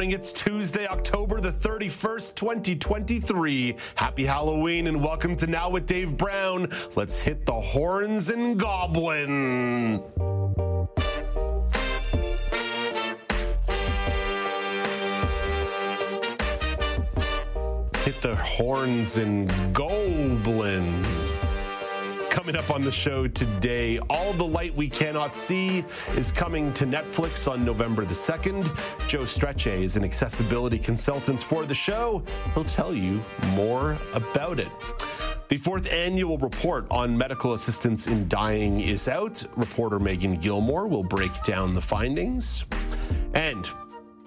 Morning. It's Tuesday, October the 31st, 2023. Happy Halloween and welcome to Now with Dave Brown. Let's hit the horns and goblin. Hit the horns and goblin. Coming up on the show today, All the Light We Cannot See is coming to Netflix on November the 2nd. Joe Strechay is an accessibility consultant for the show. He'll tell you more about it. The fourth annual report on medical assistance in dying is out. Reporter Meagan Gillmore will break down the findings. And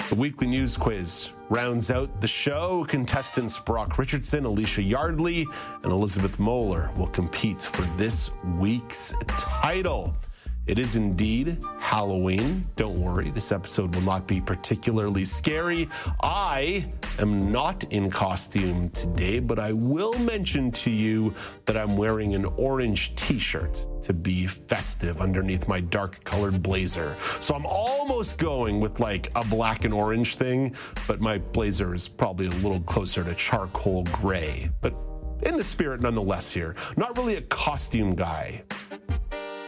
the weekly news quiz rounds out the show. Contestants Brock Richardson, Alicia Yardley, and Elizabeth Moeller will compete for this week's title. It is indeed Halloween. Don't worry, this episode will not be particularly scary. I am not in costume today, but I will mention to you that I'm wearing an orange t shirt to be festive underneath my dark colored blazer. So I'm almost going with like a black and orange thing, but my blazer is probably a little closer to charcoal gray. But in the spirit nonetheless here. Not really a costume guy.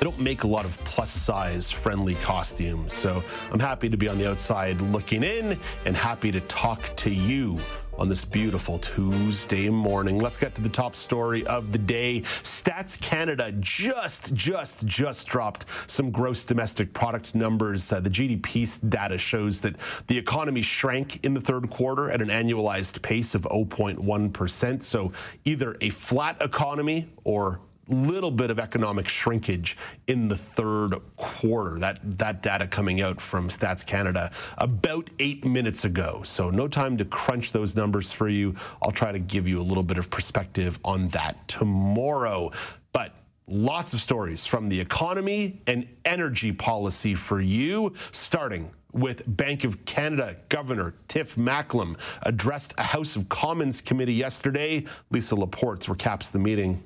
Don't make a lot of plus size friendly costumes, so I'm happy to be on the outside looking in and happy to talk to you on this beautiful Tuesday morning. Let's get to the top story of the day. Stats Canada just, just, just dropped some gross domestic product numbers. Uh, the GDP data shows that the economy shrank in the third quarter at an annualized pace of 0.1%. So either a flat economy or little bit of economic shrinkage in the third quarter. That that data coming out from Stats Canada about eight minutes ago. So no time to crunch those numbers for you. I'll try to give you a little bit of perspective on that tomorrow. But lots of stories from the economy and energy policy for you, starting with Bank of Canada Governor Tiff Macklem addressed a House of Commons committee yesterday. Lisa Laporte recaps the meeting.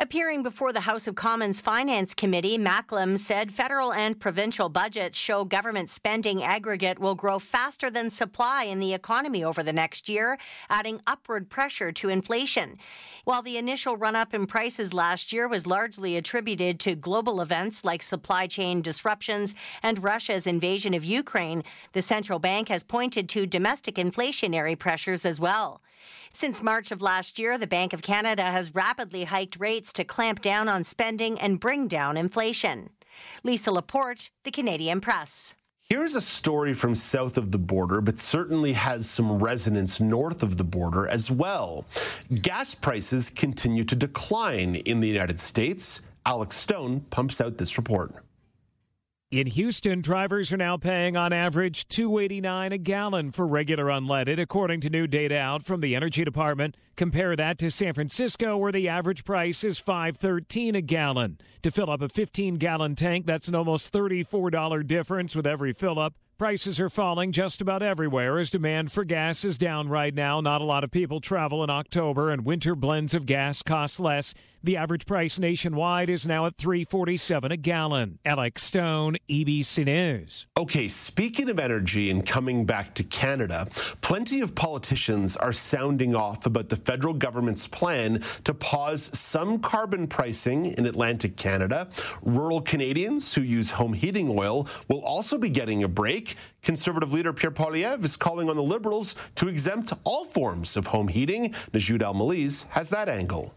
Appearing before the House of Commons Finance Committee, Macklem said federal and provincial budgets show government spending aggregate will grow faster than supply in the economy over the next year, adding upward pressure to inflation. While the initial run up in prices last year was largely attributed to global events like supply chain disruptions and Russia's invasion of Ukraine, the central bank has pointed to domestic inflationary pressures as well. Since March of last year, the Bank of Canada has rapidly hiked rates to clamp down on spending and bring down inflation. Lisa Laporte, The Canadian Press. Here's a story from south of the border, but certainly has some resonance north of the border as well. Gas prices continue to decline in the United States. Alex Stone pumps out this report. In Houston, drivers are now paying on average 2.89 a gallon for regular unleaded, according to new data out from the Energy Department. Compare that to San Francisco, where the average price is 5.13 a gallon. To fill up a 15-gallon tank, that's an almost $34 difference with every fill up. Prices are falling just about everywhere as demand for gas is down right now. Not a lot of people travel in October, and winter blends of gas cost less. The average price nationwide is now at 347 a gallon. Alex Stone, ABC News. Okay, speaking of energy and coming back to Canada, plenty of politicians are sounding off about the federal government's plan to pause some carbon pricing in Atlantic Canada. Rural Canadians who use home heating oil will also be getting a break. Conservative leader Pierre Poilievre is calling on the Liberals to exempt all forms of home heating. Nojoud Al Mallees has that angle.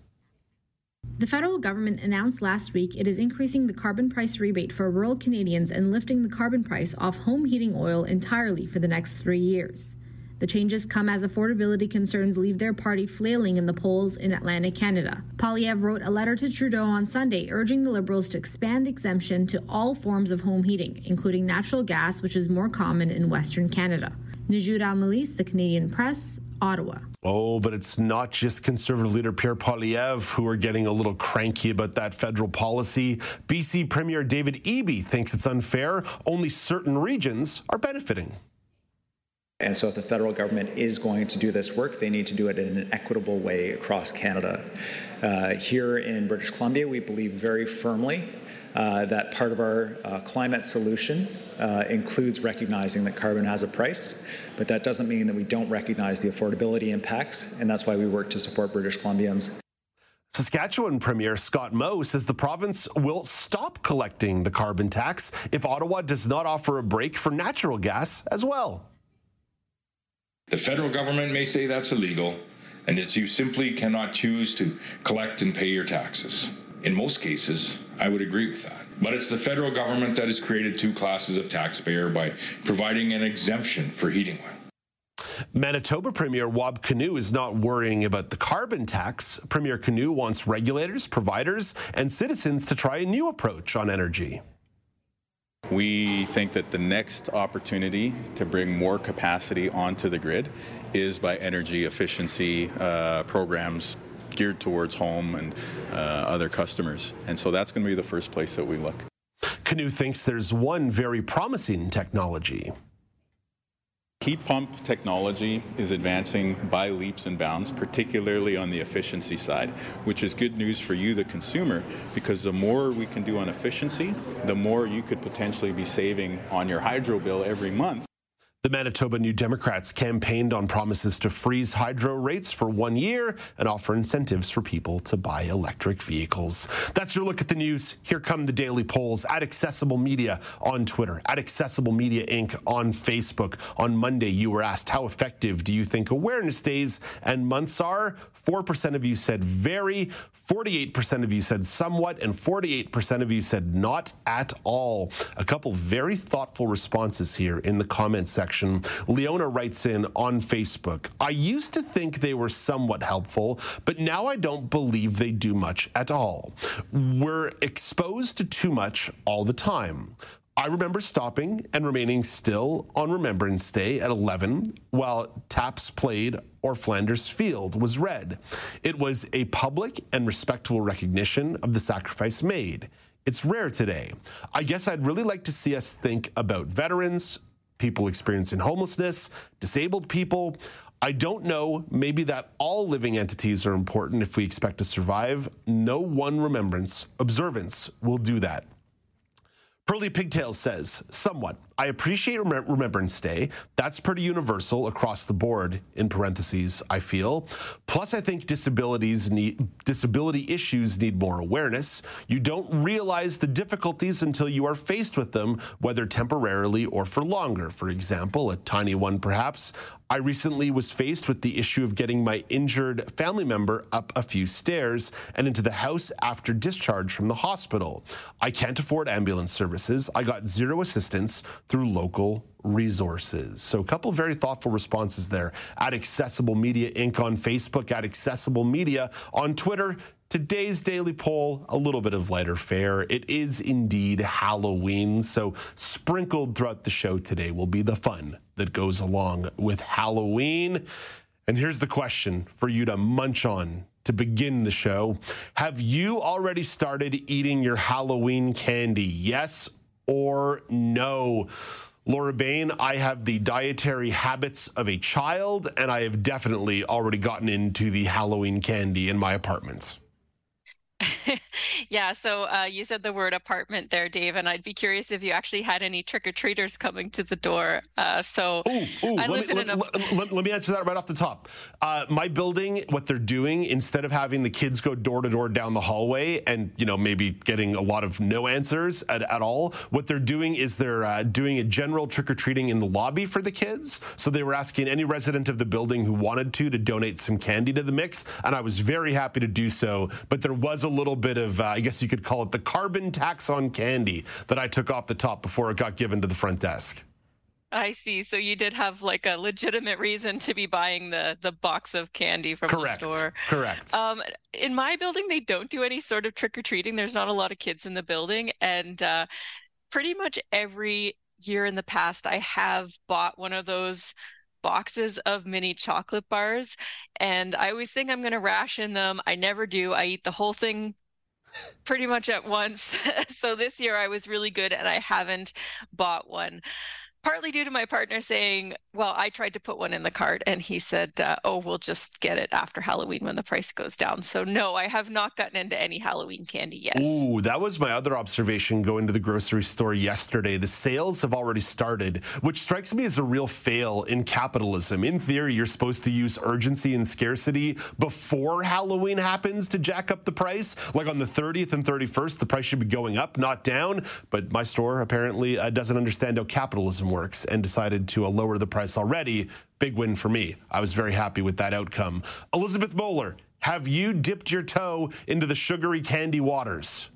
The federal government announced last week it is increasing the carbon price rebate for rural Canadians and lifting the carbon price off home heating oil entirely for the next three years. The changes come as affordability concerns leave their party flailing in the polls in Atlantic Canada. Poilievre wrote a letter to Trudeau on Sunday urging the Liberals to expand exemption to all forms of home heating, including natural gas, which is more common in Western Canada. Nojoud Al Mallees, The Canadian Press, Ottawa. Oh, but it's not just Conservative leader Pierre Poilievre who are getting a little cranky about that federal policy. BC Premier David Eby thinks it's unfair. Only certain regions are benefiting. And so, if the federal government is going to do this work, they need to do it in an equitable way across Canada. Uh, here in British Columbia, we believe very firmly uh, that part of our uh, climate solution uh, includes recognizing that carbon has a price, but that doesn't mean that we don't recognize the affordability impacts, and that's why we work to support British Columbians. Saskatchewan Premier Scott Moe says the province will stop collecting the carbon tax if Ottawa does not offer a break for natural gas as well. The federal government may say that's illegal and that you simply cannot choose to collect and pay your taxes. In most cases, I would agree with that. But it's the federal government that has created two classes of taxpayer by providing an exemption for heating oil. Manitoba Premier Wab Kinew is not worrying about the carbon tax. Premier Kinew wants regulators, providers, and citizens to try a new approach on energy. We think that the next opportunity to bring more capacity onto the grid is by energy efficiency uh, programs geared towards home and uh, other customers. And so that's going to be the first place that we look. Kinew thinks there's one very promising technology. Heat pump technology is advancing by leaps and bounds, particularly on the efficiency side, which is good news for you, the consumer, because the more we can do on efficiency, the more you could potentially be saving on your hydro bill every month. The Manitoba New Democrats campaigned on promises to freeze hydro rates for one year and offer incentives for people to buy electric vehicles. That's your look at the news. Here come the daily polls at Accessible Media on Twitter, at Accessible Media Inc. on Facebook. On Monday, you were asked, How effective do you think awareness days and months are? 4% of you said very, 48% of you said somewhat, and 48% of you said not at all. A couple very thoughtful responses here in the comment section section. Leona writes in on Facebook I used to think they were somewhat helpful, but now I don't believe they do much at all. We're exposed to too much all the time. I remember stopping and remaining still on Remembrance Day at 11 while taps played or Flanders Field was read. It was a public and respectful recognition of the sacrifice made. It's rare today. I guess I'd really like to see us think about veterans, people experiencing homelessness, disabled people. I don't know, maybe that all living entities are important if we expect to survive. No one remembrance, observance will do that. Pearly Pigtails says, somewhat. I appreciate Rem- Remembrance Day. That's pretty universal across the board, in parentheses, I feel. Plus, I think disabilities need, disability issues need more awareness. You don't realize the difficulties until you are faced with them, whether temporarily or for longer. For example, a tiny one perhaps. I recently was faced with the issue of getting my injured family member up a few stairs and into the house after discharge from the hospital. I can't afford ambulance services. I got zero assistance through local resources. So, a couple very thoughtful responses there at Accessible Media Inc. on Facebook, at Accessible Media on Twitter. Today's daily poll, a little bit of lighter fare. It is indeed Halloween, so sprinkled throughout the show today will be the fun that goes along with Halloween. And here's the question for you to munch on to begin the show. Have you already started eating your Halloween candy? Yes or no? Laura Bain, I have the dietary habits of a child, and I have definitely already gotten into the Halloween candy in my apartments. yeah, so uh, you said the word apartment there, Dave, and I'd be curious if you actually had any trick or treaters coming to the door. Uh, so ooh, ooh, live me, let, a... let, let, me answer that right off the top. Uh, my building, what they're doing, instead of having the kids go door to door down the hallway and you know maybe getting a lot of no answers at, at all, what they're doing is they're uh, doing a general trick or treating in the lobby for the kids. So they were asking any resident of the building who wanted to to donate some candy to the mix, and I was very happy to do so. But there was a little bit of, uh, I guess you could call it the carbon tax on candy that I took off the top before it got given to the front desk. I see. So you did have like a legitimate reason to be buying the the box of candy from Correct. the store. Correct. Um, in my building, they don't do any sort of trick or treating. There's not a lot of kids in the building, and uh, pretty much every year in the past, I have bought one of those boxes of mini chocolate bars. And I always think I'm going to ration them. I never do. I eat the whole thing pretty much at once. so this year I was really good and I haven't bought one partly due to my partner saying, well, I tried to put one in the cart and he said, uh, oh, we'll just get it after Halloween when the price goes down. So, no, I have not gotten into any Halloween candy yet. Ooh, that was my other observation going to the grocery store yesterday. The sales have already started, which strikes me as a real fail in capitalism. In theory, you're supposed to use urgency and scarcity before Halloween happens to jack up the price. Like on the 30th and 31st, the price should be going up, not down. But my store apparently uh, doesn't understand how capitalism works works and decided to uh, lower the price already. Big win for me. I was very happy with that outcome. Elizabeth Bowler, have you dipped your toe into the sugary candy waters?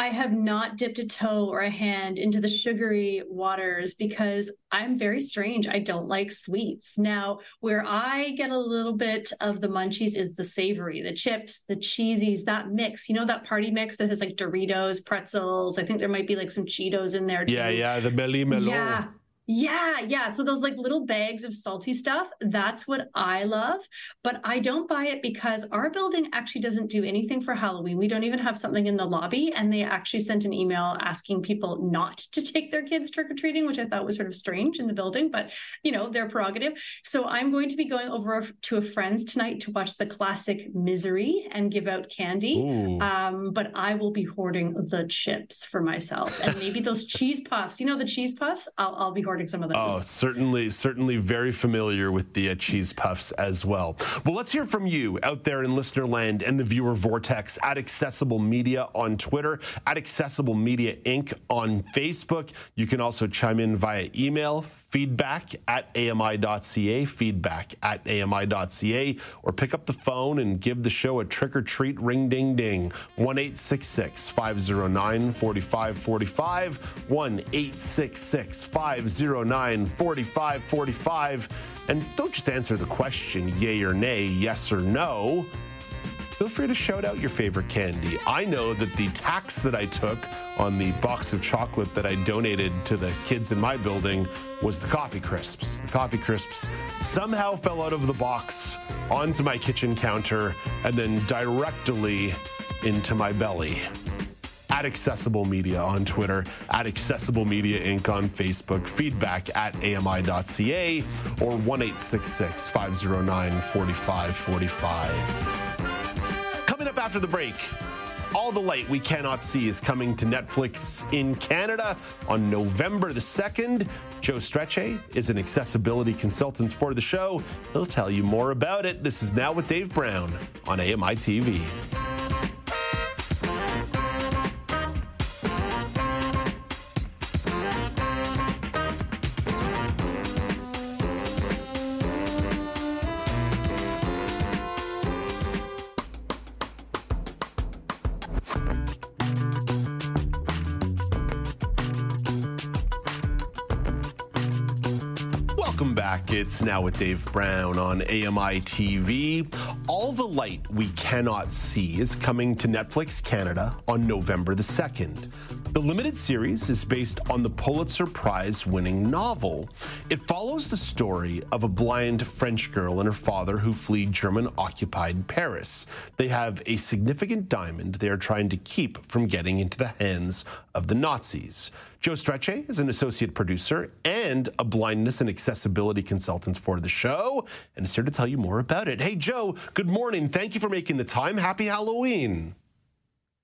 I have not dipped a toe or a hand into the sugary waters because I'm very strange. I don't like sweets. Now, where I get a little bit of the munchies is the savory, the chips, the cheesies, that mix. You know, that party mix that has like Doritos, pretzels. I think there might be like some Cheetos in there. Too. Yeah, yeah, the Meli Melo. Yeah. Yeah, yeah. So those like little bags of salty stuff, that's what I love. But I don't buy it because our building actually doesn't do anything for Halloween. We don't even have something in the lobby. And they actually sent an email asking people not to take their kids trick or treating, which I thought was sort of strange in the building, but you know, their prerogative. So I'm going to be going over to a friend's tonight to watch the classic Misery and give out candy. Um, but I will be hoarding the chips for myself and maybe those cheese puffs. You know, the cheese puffs, I'll, I'll be hoarding some of those. Oh, certainly, certainly very familiar with the uh, cheese puffs as well. Well, let's hear from you out there in listener land and the viewer vortex at Accessible Media on Twitter, at Accessible Media Inc. on Facebook. You can also chime in via email, feedback at ami.ca, feedback at ami.ca, or pick up the phone and give the show a trick or treat ring ding ding. 1 509 4545, 1 509 4545. And don't just answer the question yay or nay, yes or no feel free to shout out your favorite candy. I know that the tax that I took on the box of chocolate that I donated to the kids in my building was the coffee crisps. The coffee crisps somehow fell out of the box onto my kitchen counter and then directly into my belly at Accessible Media on Twitter, at Accessible Media Inc. on Facebook, feedback at AMI.ca, or 1 509 4545 after the break. All the Light We Cannot See is coming to Netflix in Canada on November the 2nd. Joe Strechay is an accessibility consultant for the show. He'll tell you more about it. This is Now with Dave Brown on AMI TV. It's now with Dave Brown on AMI TV. All the Light We Cannot See is coming to Netflix Canada on November the 2nd. The limited series is based on the Pulitzer Prize winning novel. It follows the story of a blind French girl and her father who flee German occupied Paris. They have a significant diamond they are trying to keep from getting into the hands of the Nazis. Joe Strechay is an associate producer and a blindness and accessibility consultant for the show and is here to tell you more about it. Hey, Joe, good morning. Thank you for making the time. Happy Halloween.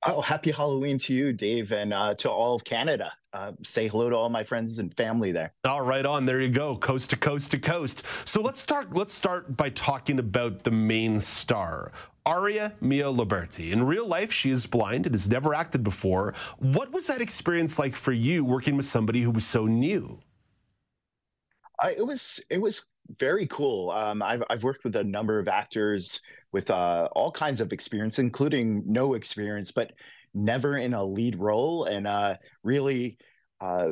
Oh, happy Halloween to you, Dave, and uh, to all of Canada. Uh, say hello to all my friends and family there. All right, on there you go, coast to coast to coast. So let's start. Let's start by talking about the main star, Aria Mia Loberti. In real life, she is blind and has never acted before. What was that experience like for you, working with somebody who was so new? Uh, it was it was very cool. Um, I've I've worked with a number of actors with uh, all kinds of experience, including no experience, but never in a lead role, and uh, really uh,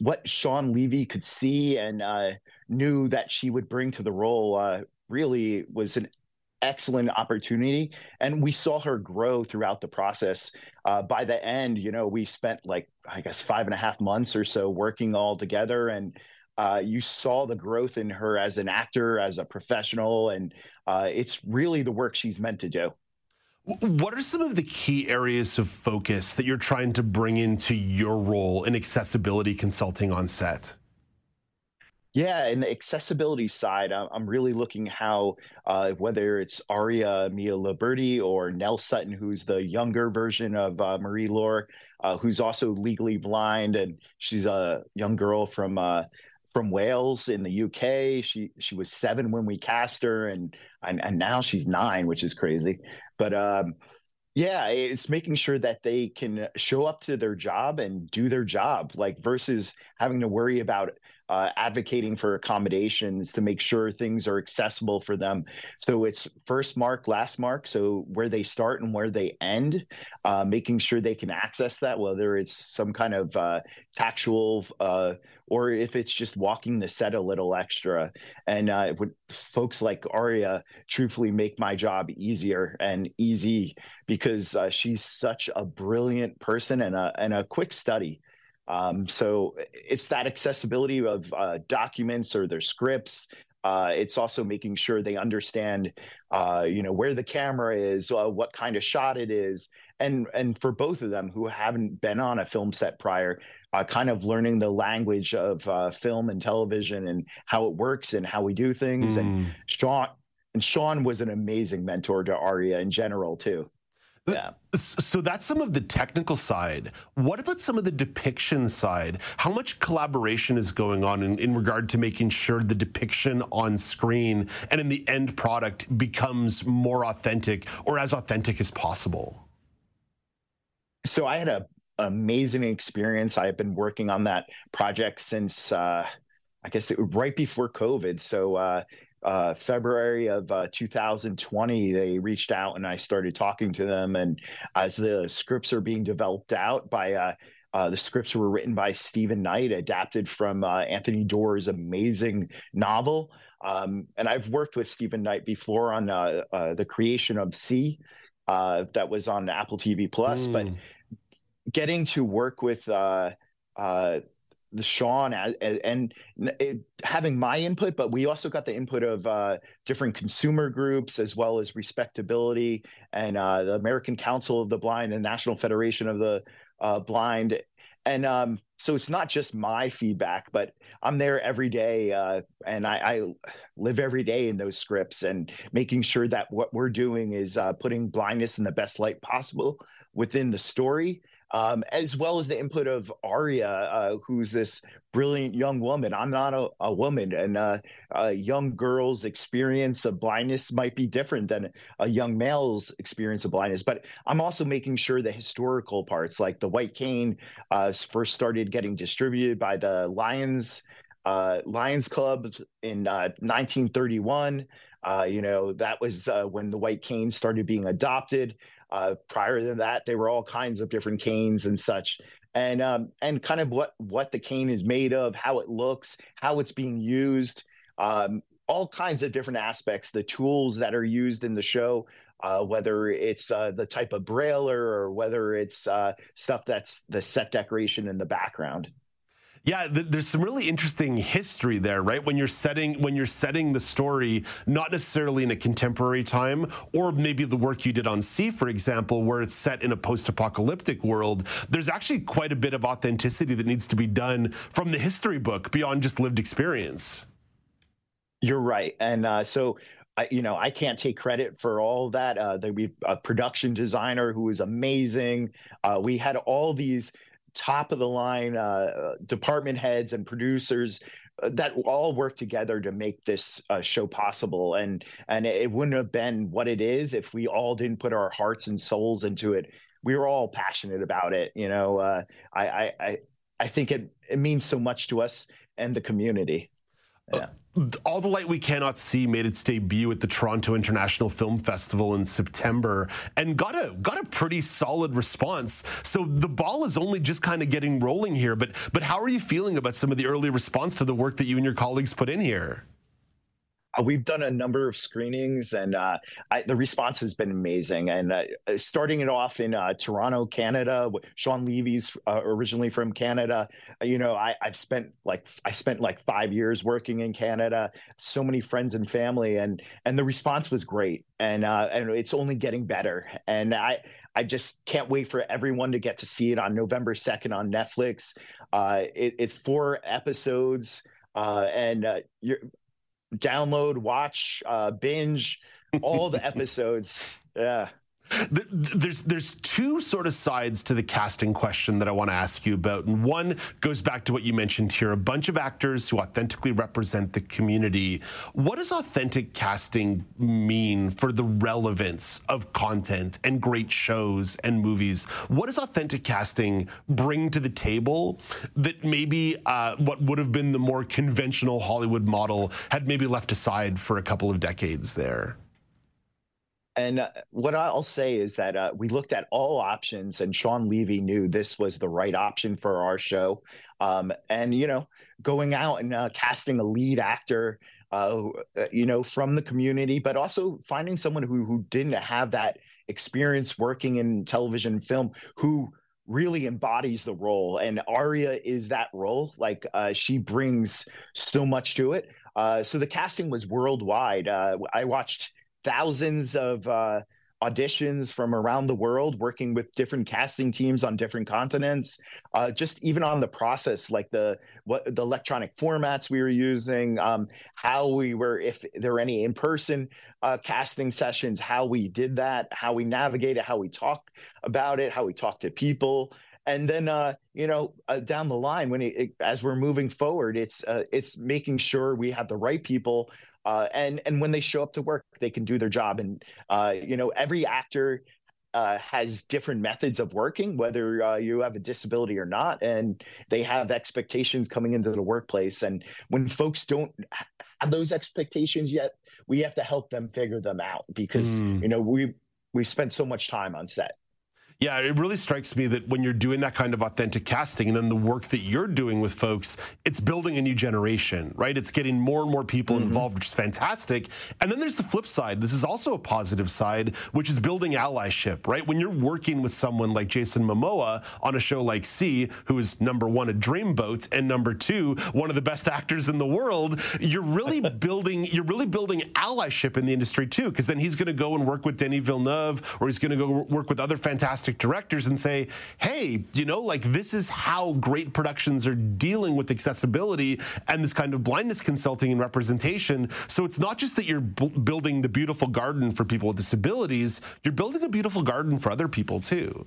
what Shawn Levy could see and uh, knew that she would bring to the role uh, really was an excellent opportunity. And we saw her grow throughout the process. Uh, by the end you know we spent like i guess five and a half months or so working all together. And uh, you saw the growth in her as an actor, as a professional, and uh, it's really the work she's meant to do. What are some of the key areas of focus that you're trying to bring into your role in accessibility consulting on set? Yeah, and the accessibility side, I'm really looking how uh, whether it's Aria Mia Loberti or Nell Sutton, who's the younger version of uh, Marie Laure, uh, who's also legally blind, and she's a young girl from uh, from Wales in the UK. She she was seven when we cast her, and and, and now she's nine, which is crazy. But um, yeah, it's making sure that they can show up to their job and do their job, like versus having to worry about uh, advocating for accommodations to make sure things are accessible for them. So it's first mark, last mark. So where they start and where they end, uh, making sure they can access that, whether it's some kind of uh, tactual uh, or if it's just walking the set a little extra. And uh, would folks like Aria truthfully make my job easier and easy because uh, she's such a brilliant person and a and a quick study. Um, so it's that accessibility of uh, documents or their scripts. Uh, it's also making sure they understand, uh, you know, where the camera is, uh, what kind of shot it is, and and for both of them who haven't been on a film set prior, uh, kind of learning the language of uh, film and television and how it works and how we do things. Mm. And Shawn and Shawn was an amazing mentor to Aria in general too. Yeah. So that's some of the technical side. What about some of the depiction side? How much collaboration is going on in, in regard to making sure the depiction on screen and in the end product becomes more authentic or as authentic as possible? So I had a amazing experience. I've been working on that project since uh, I guess it, right before COVID. So uh, uh, February of uh, 2020, they reached out and I started talking to them. And as the scripts are being developed out by uh, uh the scripts were written by Steven Knight, adapted from uh, Anthony Doerr's amazing novel. Um, and I've worked with Steven Knight before on uh, the creation of See, that was on Apple TV Plus. Mm. But getting to work with the Shawn as, as, and it, having my input, but we also got the input of uh, different consumer groups as well as RespectAbility and uh, the American Council of the Blind and National Federation of the uh, Blind. And um, so it's not just my feedback, but I'm there every day, uh, and I, I, live every day in those scripts and making sure that what we're doing is uh, putting blindness in the best light possible within the story um, as well as the input of Aria, uh, who's this brilliant young woman. I'm not a, a woman, and uh, a young girl's experience of blindness might be different than a young male's experience of blindness. But I'm also making sure the historical parts, like the white cane, uh, first started getting distributed by the Lions. Uh, Lions Club in 1931. Uh, uh, you know, that was when the white cane started being adopted. Uh, prior to that, they were all kinds of different canes and such, and um, and kind of what what the cane is made of, how it looks, how it's being used, um, all kinds of different aspects. The tools that are used in the show, uh, whether it's uh, the type of brailer or whether it's uh, stuff that's the set decoration in the background. Yeah, th- there's some really interesting history there, right? When you're setting when you're setting the story, not necessarily in a contemporary time, or maybe the work you did on See, for example, where it's set in a post-apocalyptic world. There's actually quite a bit of authenticity that needs to be done from the history book beyond just lived experience. You're right, and uh, so I, you know, I can't take credit for all that. Uh, we a production designer who was amazing. Uh, we had all these top of the line uh, department heads and producers uh, that all work together to make this uh, show possible. And and it wouldn't have been what it is if we all didn't put our hearts and souls into it. We were all passionate about it you know uh, I, I i think it it means so much to us and the community. Yeah. All the Light We Cannot See made its debut at the Toronto International Film Festival in September and got a got a pretty solid response. So the ball is only just kind of getting rolling here. But but how are you feeling about some of the early response to the work that you and your colleagues put in here? Uh, we've done a number of screenings, and uh, I, the response has been amazing. And uh, uh starting it off in uh, Toronto, Canada, shawn Levy's uh, originally from Canada. You know, I, have spent like I spent like five years working in Canada. So many friends and family, and and the response was great. And and it's only getting better. And I I just can't wait for everyone to get to see it on November second on Netflix. It, it's four episodes. Uh, and uh, you're download, watch, uh, binge all the episodes. Yeah. There's there's two sort of sides to the casting question that I want to ask you about, and one goes back to what you mentioned here: a bunch of actors who authentically represent the community. What does authentic casting mean for the relevance of content and great shows and movies? What does authentic casting bring to the table that maybe uh, what would have been the more conventional Hollywood model had maybe left aside for a couple of decades there? And uh, what I'll say is that uh, we looked at all options, and Shawn Levy knew this was the right option for our show. Um, and you know, going out and uh, casting a lead actor, uh, uh, you know, from the community, but also finding someone who who didn't have that experience working in television film, who really embodies the role. And Aria is that role. Like she brings so much to it. so the casting was worldwide. I watched thousands of uh, auditions from around the world, working with different casting teams on different continents. Uh, just even on the process, like the what the electronic formats we were using, um, how we were, if there were any in person uh, casting sessions, how we did that, how we navigated, how we talk about it, how we talk to people. And then, uh, you know, uh, down the line, when it, it, as we're moving forward, it's uh, it's making sure we have the right people uh, and and when they show up to work, they can do their job. And uh, you know, every actor uh, has different methods of working, whether uh, you have a disability or not, and they have expectations coming into the workplace. And when folks don't have those expectations yet, we have to help them figure them out because mm. you know we we spent so much time on set. Yeah, it really strikes me that when you're doing that kind of authentic casting and then the work that you're doing with folks, it's building a new generation, right? It's getting more and more people mm-hmm. involved, which is fantastic. And then there's the flip side. This is also a positive side, which is building allyship, right? When you're working with someone like Jason Momoa on a show like See, who is number one at Dreamboat and number two, one of the best actors in the world, you're really building you're really building allyship in the industry too, because then he's going to go and work with Denis Villeneuve or he's going to go work with other fantastic artistic directors and say, hey, you know, like this is how great productions are dealing with accessibility and this kind of blindness consulting and representation. So it's not just that you're b- building the beautiful garden for people with disabilities, you're building a beautiful garden for other people too.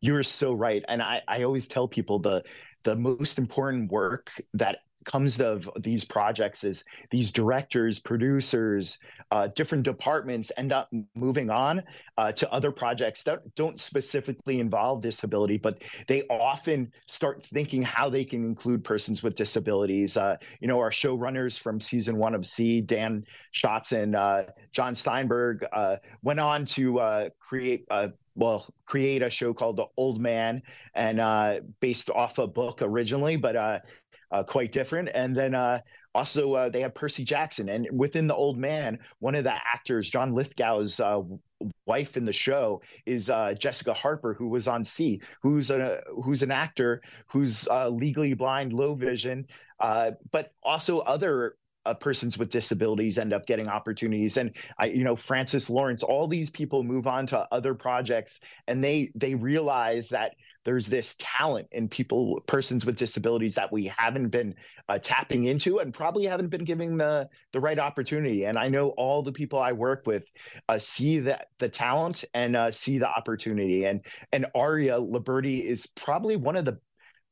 You're so right. And I, I always tell people the the most important work that comes of these projects is these directors, producers, uh, different departments end up moving on uh, to other projects that don't specifically involve disability, but they often start thinking how they can include persons with disabilities. Uh, you know, our showrunners from season one of See, Dan Shotz and uh, Jon Steinberg, uh, went on to uh, create well create a show called the old man and uh, based off a book originally but uh, uh, quite different. And then uh, also uh, they have Percy Jackson, and within the Old Man, one of the actors, John Lithgow's uh, wife in the show, is uh, Jessica Harper, who was on See, who's a who's an actor who's uh, legally blind, low vision, but also other uh, persons with disabilities end up getting opportunities and i you know francis lawrence all these people move on to other projects and they they realize that there's this talent in people persons with disabilities that we haven't been uh, tapping into and probably haven't been giving the the right opportunity and i know all the people i work with uh, see that the talent and uh, see the opportunity and and aria loberti is probably one of the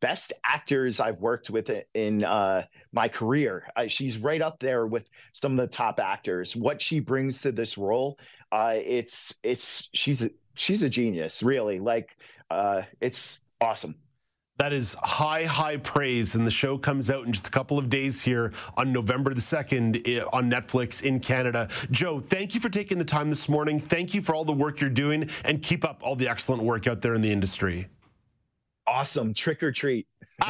best actors I've worked with in uh, my career. Uh, she's right up there with some of the top actors. What she brings to this role, uh, it's it's she's she's a genius, really. Like uh, it's awesome. That is high, high praise. And the show comes out in just a couple of days here on November the 2nd eh, on Netflix in Canada. Joe, thank you for taking the time this morning. Thank you for all the work you're doing and keep up all the excellent work out there in the industry. Awesome. Trick or treat.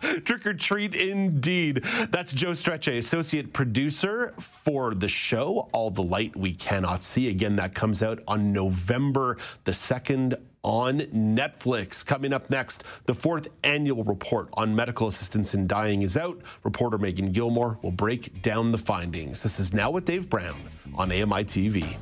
Trick or treat indeed. That's Joe Strechay, associate producer for the show, All the Light We Cannot See. Again, that comes out on November the 2nd on Netflix. Coming up next, the fourth annual report on medical assistance in dying is out. Reporter Meagan Gillmore will break down the findings. This is Now with Dave Brown on AMI TV.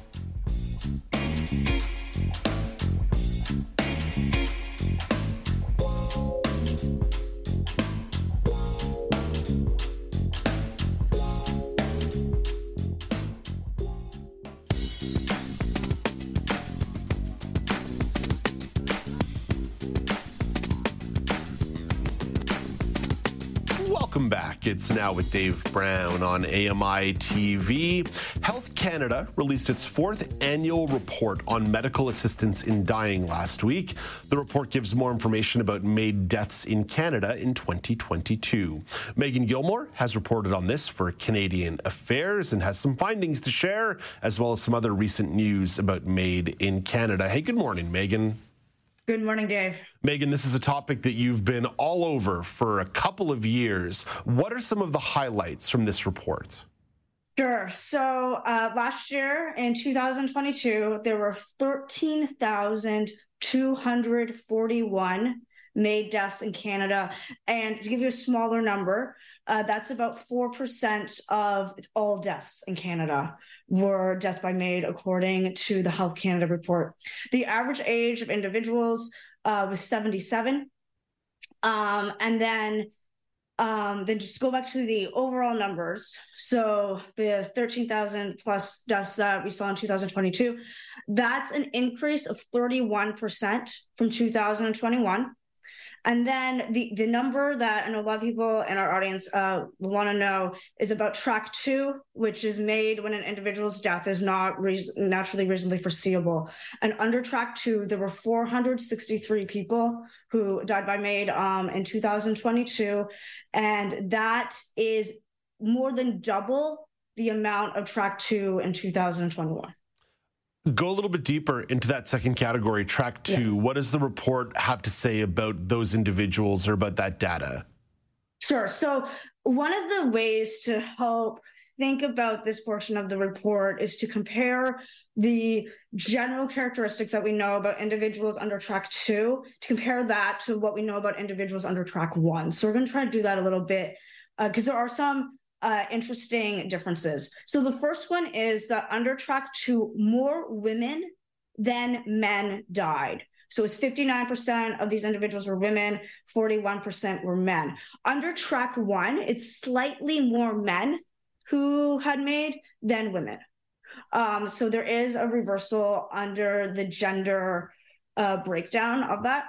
It's now with Dave Brown on AMI TV. Health Canada released its fourth annual report on medical assistance in dying last week. The report gives more information about MAID deaths in Canada in 2022. Meagan Gillmore has reported on this for Canadian Affairs and has some findings to share, as well as some other recent news about MAID in Canada. Hey, good morning, Meagan. Good morning, Dave. Meagan, this is a topic that you've been all over for a couple of years. What are some of the highlights from this report? Sure. So uh, last year in 2022, there were 13,241 MAID deaths in Canada. And to give you a smaller number, uh, that's about 4% of all deaths in Canada were deaths by MAID, according to the Health Canada report. The average age of individuals uh, was 77. Um, and then um, then just go back to the overall numbers. So the 13,000 plus deaths that we saw in 2022, that's an increase of 31% from 2021. And then the the number that I know a lot of people in our audience uh, want to know is about track two, which is MAID when an individual's death is not re- naturally reasonably foreseeable. And under track two, there were 463 people who died by MAID um, in 2022, and that is more than double the amount of track two in 2021 go a little bit deeper into that second category, track two. Yeah. What does the report have to say about those individuals or about that data? Sure. So, one of the ways to help think about this portion of the report is to compare the general characteristics that we know about individuals under track two, to compare that to what we know about individuals under track one. So, we're going to try to do that a little bit because uh, there are some uh, interesting differences. So the first one is that under track two, more women than men died. So it's 59% of these individuals were women, 41% were men. Under track one, it's slightly more men who had MAID than women. Um, so there is a reversal under the gender uh, breakdown of that.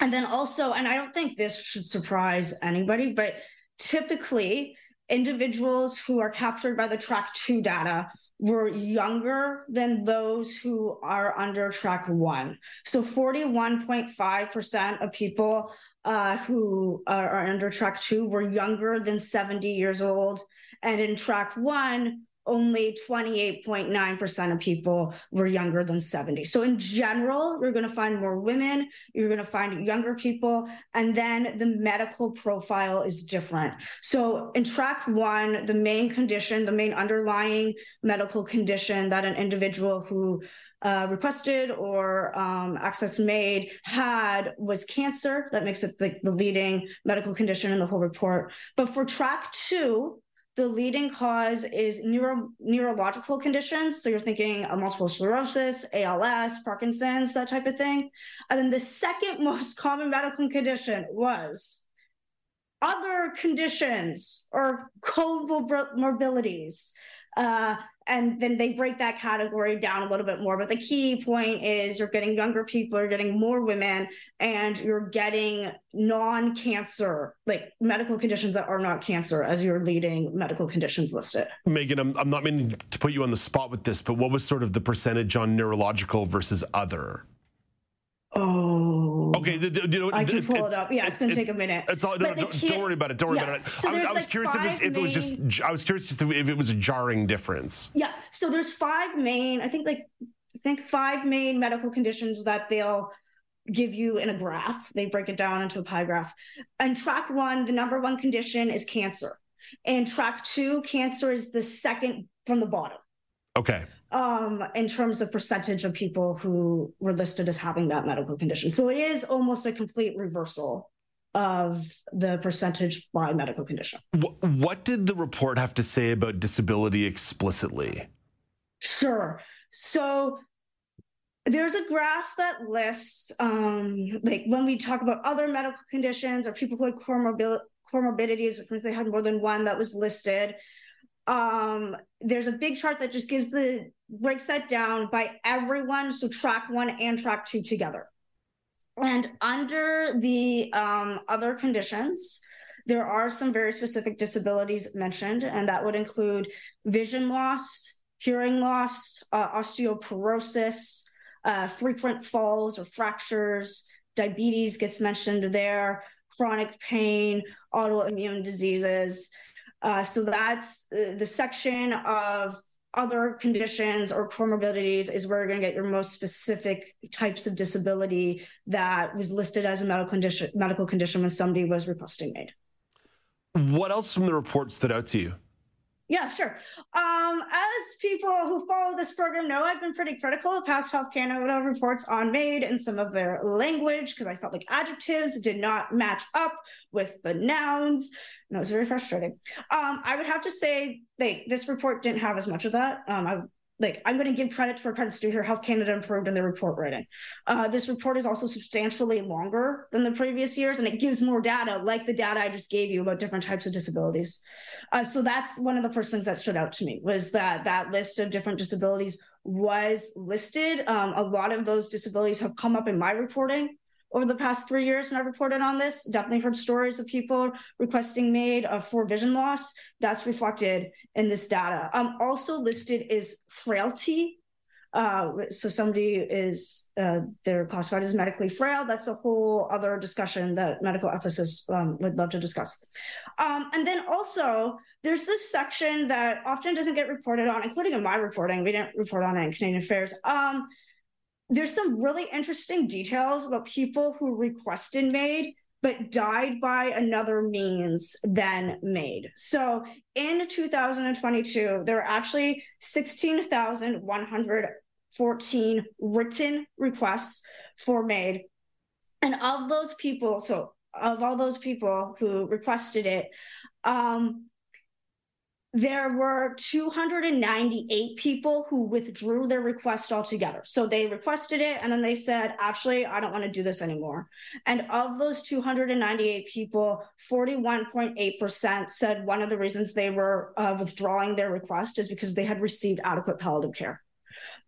And then also, and I don't think this should surprise anybody, but typically individuals who are captured by the track two data were younger than those who are under track one. So 41.5% of people uh, who are, are under track two were younger than 70 years old. And in track one, only 28.9% of people were younger than 70. So, in general, you're going to find more women, you're going to find younger people, and then the medical profile is different. So, in track one, the main condition, the main underlying medical condition that an individual who uh, requested or um, access MAID had was cancer. That makes it the, the leading medical condition in the whole report. But for track two, the leading cause is neuro, neurological conditions. So you're thinking of multiple sclerosis, ALS, Parkinson's, that type of thing. And then the second most common medical condition was other conditions or comorbidities. Uh, and then they break that category down a little bit more. But the key point is you're getting younger people, you're getting more women, and you're getting non cancer, like medical conditions that are not cancer, as your leading medical conditions listed. Meagan, I'm, I'm not meaning to put you on the spot with this, but what was sort of the percentage on neurological versus other? Oh. Okay. The, the, you know, I can pull it up. Yeah, it's, it's going to take a minute. It's all, no, don't, don't, worry about it. Don't worry yeah. about it. So I was, I was like curious if it, was, if it was just. I was curious just if it was a jarring difference. Yeah. So there's five main. I think like I think five main medical conditions that they'll give you in a graph. They break it down into a pie graph. And track one, the number one condition is cancer. And track two, cancer is the second from the bottom. Okay. Um, in terms of percentage of people who were listed as having that medical condition. So it is almost a complete reversal of the percentage by medical condition. What did the report have to say about disability explicitly? Sure. So there's a graph that lists, um, like when we talk about other medical conditions or people who had comorbil- comorbidities, which means they had more than one that was listed. Um, there's a big chart that just gives the breaks that down by everyone. So track one and track two together. And under the um, other conditions, there are some very specific disabilities mentioned, and that would include vision loss, hearing loss, uh, osteoporosis, uh, frequent falls or fractures, diabetes gets mentioned there, chronic pain, autoimmune diseases. Uh, so that's uh, the section of other conditions or comorbidities is where you're going to get your most specific types of disability that was listed as a medical condition medical condition when somebody was requesting aid. What else from the report stood out to you? Yeah, sure. Um, as people who follow this program know, I've been pretty critical of past Health Canada reports on MAID and some of their language because I felt like adjectives did not match up with the nouns. And it was very frustrating. Um, I would have to say like this report didn't have as much of that. Um, I like I'm going to give credit to where credit's due here. Health Canada improved in their report writing. Uh, this report is also substantially longer than the previous years, and it gives more data, like the data I just gave you about different types of disabilities. Uh, so that's one of the first things that stood out to me was that that list of different disabilities was listed. Um, a lot of those disabilities have come up in my reporting over the past three years when I've reported on this. Definitely heard stories of people requesting MAID uh, for vision loss. That's reflected in this data. Um, also listed is frailty. Uh, so somebody is uh, they're classified as medically frail. That's a whole other discussion that medical ethicists um, would love to discuss. Um, and then also there's this section that often doesn't get reported on, including in my reporting. We didn't report on it in Canadian Affairs. There's some really interesting details about people who requested MAID but died by another means than MAID. So in 2022, there were actually 16,114 written requests for MAID. And of those people, so of all those people who requested it, um, there were 298 people who withdrew their request altogether. So they requested it and then they said, actually, I don't want to do this anymore. And of those 298 people, 41.8% said one of the reasons they were uh, withdrawing their request is because they had received adequate palliative care.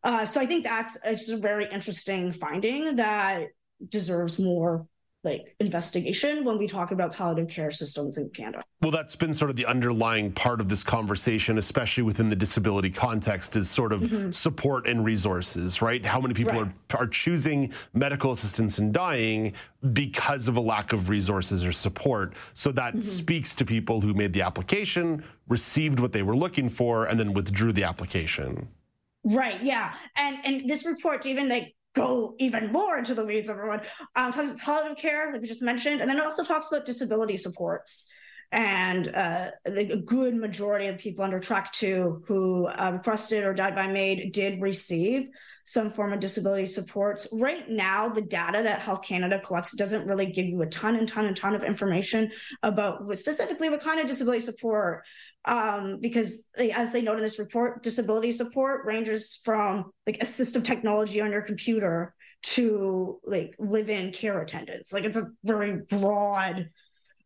Uh, so I think that's it's a very interesting finding that deserves more like investigation when we talk about palliative care systems in Canada. Well, that's been sort of the underlying part of this conversation, especially within the disability context, is sort of mm-hmm. support and resources, right? How many people right. are, are choosing medical assistance and dying because of a lack of resources or support? So that mm-hmm. speaks to people who made the application, received what they were looking for, and then withdrew the application. Right. Yeah. And and this report even like go even more into the weeds, everyone. Um, talks about palliative care, like we just mentioned, and then it also talks about disability supports. And uh, a good majority of people under track two who uh, requested or died by MAID did receive some form of disability supports. Right now, the data that Health Canada collects doesn't really give you a ton and ton and ton of information about specifically what kind of disability support. Um, because as they note in this report, disability support ranges from like assistive technology on your computer to like live-in care attendance. Like it's a very broad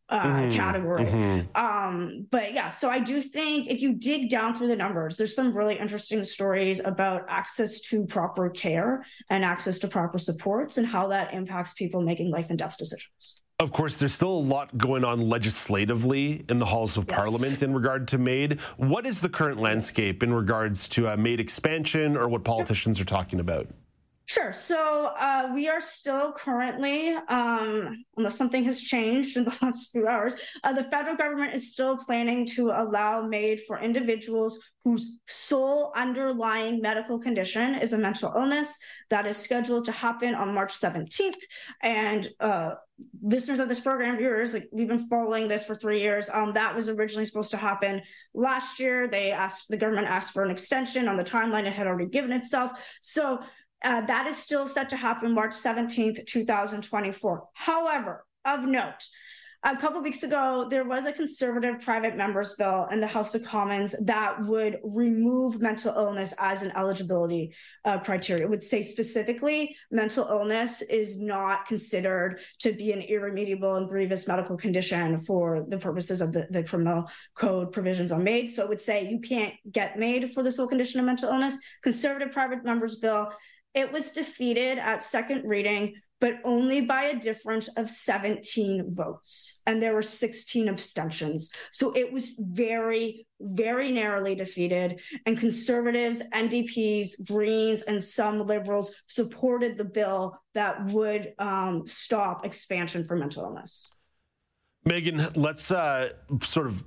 uh, mm, category. Mm-hmm. Um, but yeah, so I do think if you dig down through the numbers, there's some really interesting stories about access to proper care and access to proper supports and how that impacts people making life and death decisions. Of course, there's still a lot going on legislatively in the halls of yes. parliament in regard to MAID. What is the current landscape in regards to uh, MAID expansion or what politicians are talking about? Sure. So uh, we are still currently, um, unless something has changed in the last few hours, uh, the federal government is still planning to allow MAID for individuals whose sole underlying medical condition is a mental illness. That is scheduled to happen on March 17th. And uh, listeners of this program, viewers, like we've been following this for three years. Um, that was originally supposed to happen last year. They asked the government asked for an extension on the timeline it had already given itself. So uh, that is still set to happen March 17th, 2024. However, of note, a couple weeks ago, there was a conservative private members bill in the House of Commons that would remove mental illness as an eligibility uh, criteria. It would say specifically mental illness is not considered to be an irremediable and grievous medical condition for the purposes of the, the criminal code provisions on MAID. So it would say you can't get MAID for the sole condition of mental illness. Conservative private members bill it was defeated at second reading, but only by a difference of 17 votes. And there were 16 abstentions. So it was very, very narrowly defeated. And conservatives, NDPs, Greens, and some liberals supported the bill that would um, stop expansion for mental illness. Meagan, let's uh, sort of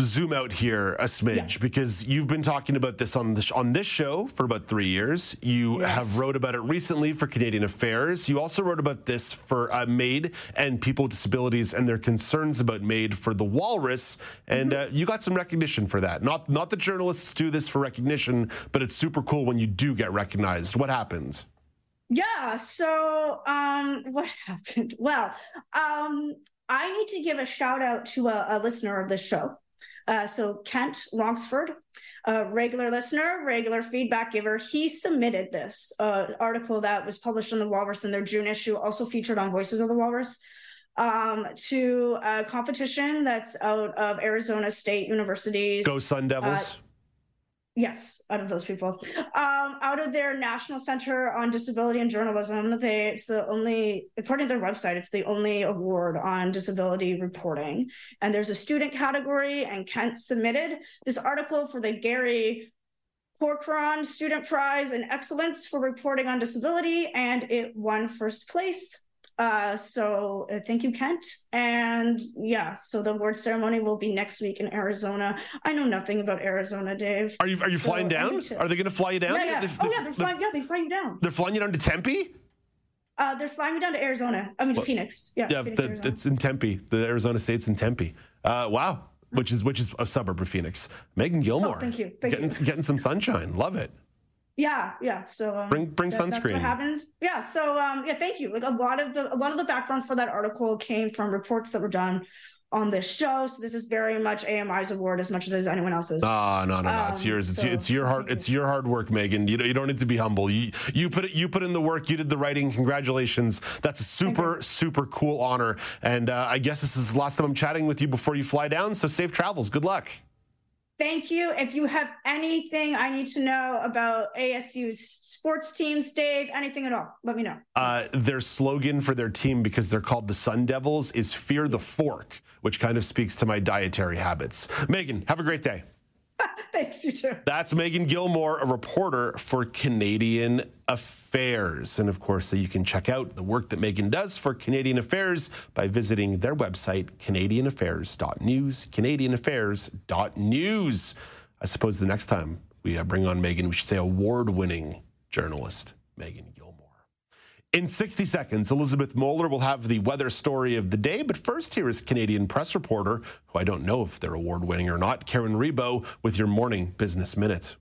zoom out here a smidge yeah. because you've been talking about this on this on this show for about three years. You yes. have wrote about it recently for Canadian Affairs. You also wrote about this for uh, MAID and people with disabilities and their concerns about MAID for the Walrus, and mm-hmm. uh, you got some recognition for that. Not not that journalists do this for recognition, but it's super cool when you do get recognized. What happens? Yeah. So, um, what happened? Well, um, I need to give a shout out to a, a listener of this show. Uh, so Kent Longsford, a regular listener, regular feedback giver, he submitted this uh, article that was published in the Walrus in their June issue, also featured on Voices of the Walrus, um, to a competition that's out of Arizona State University's. Go Sun Devils. Uh, Yes, out of those people. Um, out of their National Center on Disability and Journalism, they it's the only, according to their website, it's the only award on disability reporting. And there's a student category, and Kent submitted this article for the Gary Corcoran Student Prize in Excellence for Reporting on Disability, and it won first place. Uh, so uh, thank you, Kent. And yeah, so the award ceremony will be next week in Arizona. I know nothing about Arizona, Dave. Are you are you so flying down? Are they going to fly you down? Yeah, yeah. oh yeah, they're flying. Yeah, they fly you down. They're flying you down to Tempe. Uh, they're flying me down to Arizona. I mean, well, Phoenix. Yeah, yeah. Phoenix, the, it's in Tempe. The Arizona State's in Tempe. Uh, wow, which is which is a suburb of Phoenix. Meagan Gillmore. Oh, thank you. Thank getting, you. getting some sunshine. Love it. Yeah, yeah. So um, bring bring that, sunscreen. That's what happened. Yeah. So um, yeah, thank you. Like a lot of the a lot of the background for that article came from reports that were done on this show. So this is very much AMI's award as much as is anyone else's. Ah, no, no, no. Um, it's yours. It's, so, it's your hard. It's your hard work, Meagan. You don't, you don't need to be humble. You you put it. You put in the work. You did the writing. Congratulations. That's a super super cool honor. And uh, I guess this is the last time I'm chatting with you before you fly down. So safe travels. Good luck. Thank you. If you have anything I need to know about ASU's sports teams, Dave, anything at all, let me know. Uh, their slogan for their team, because they're called the Sun Devils, is Fear the Fork, which kind of speaks to my dietary habits. Meagan, have a great day. Thanks, you too. That's Meagan Gillmore, a reporter for Canadian Affairs. And of course, so you can check out the work that Meagan does for Canadian Affairs by visiting their website, canadianaffairs.news, canadianaffairs.news. I suppose the next time we uh, bring on Meagan, we should say award winning journalist Meagan in 60 seconds, Elizabeth Moeller will have the weather story of the day. But first, here is Canadian press reporter, who I don't know if they're award winning or not, Karen Rebo, with your morning business minute.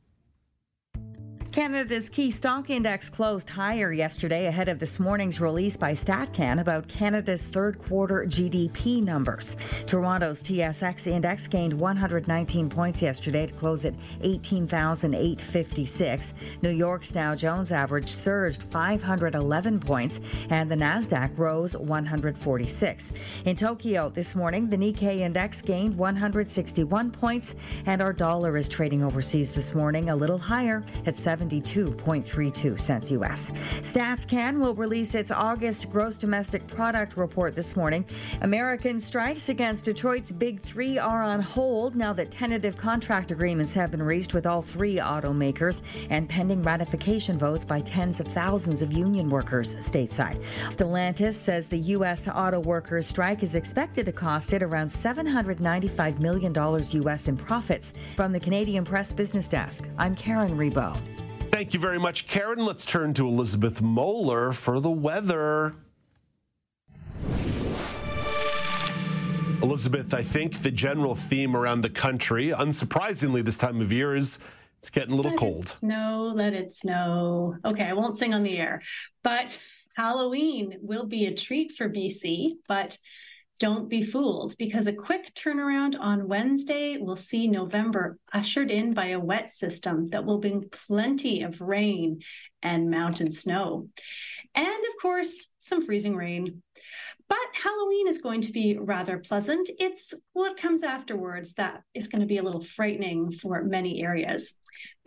Canada's key stock index closed higher yesterday ahead of this morning's release by StatCan about Canada's third quarter GDP numbers. Toronto's TSX index gained 119 points yesterday to close at 18,856. New York's Dow Jones average surged 511 points and the Nasdaq rose 146. In Tokyo this morning, the Nikkei index gained 161 points and our dollar is trading overseas this morning a little higher at 7 72.32 cents US. StatsCan will release its August gross domestic product report this morning. American strikes against Detroit's big three are on hold now that tentative contract agreements have been reached with all three automakers and pending ratification votes by tens of thousands of union workers stateside. Stellantis says the U.S. auto workers strike is expected to cost it around $795 million U.S. in profits. From the Canadian Press Business Desk, I'm Karen Rebo. Thank you very much, Karen. Let's turn to Elizabeth Moeller for the weather. Elizabeth, I think the general theme around the country, unsurprisingly this time of year, is it's getting a little let cold. It snow, let it snow. Okay, I won't sing on the air, but Halloween will be a treat for BC, but don't be fooled because a quick turnaround on Wednesday will see November ushered in by a wet system that will bring plenty of rain and mountain snow. And of course, some freezing rain. But Halloween is going to be rather pleasant. It's what comes afterwards that is going to be a little frightening for many areas.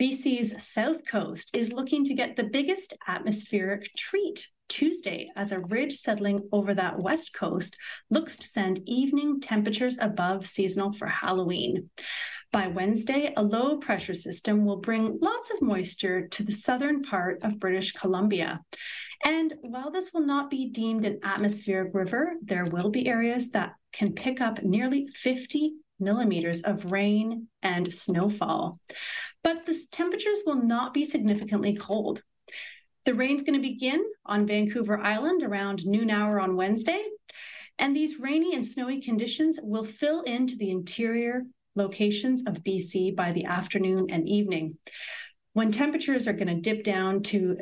BC's south coast is looking to get the biggest atmospheric treat Tuesday as a ridge settling over that west coast looks to send evening temperatures above seasonal for Halloween. By Wednesday, a low pressure system will bring lots of moisture to the southern part of British Columbia. And while this will not be deemed an atmospheric river, there will be areas that can pick up nearly 50 millimeters of rain and snowfall. But the temperatures will not be significantly cold. The rain's going to begin on Vancouver Island around noon hour on Wednesday. And these rainy and snowy conditions will fill into the interior locations of BC by the afternoon and evening. When temperatures are going to dip down to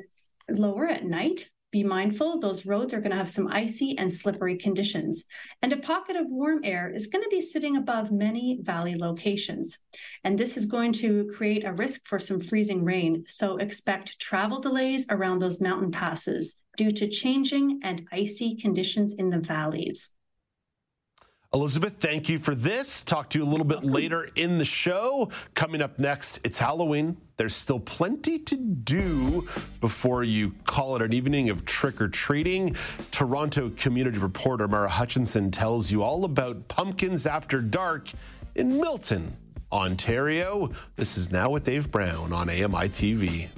lower at night, be mindful those roads are going to have some icy and slippery conditions. And a pocket of warm air is going to be sitting above many valley locations. And this is going to create a risk for some freezing rain. So expect travel delays around those mountain passes due to changing and icy conditions in the valleys. Elizabeth, thank you for this. Talk to you a little bit later in the show. Coming up next, it's Halloween. There's still plenty to do before you call it an evening of trick or treating. Toronto community reporter Mara Hutchinson tells you all about pumpkins after dark in Milton, Ontario. This is now with Dave Brown on AMI TV.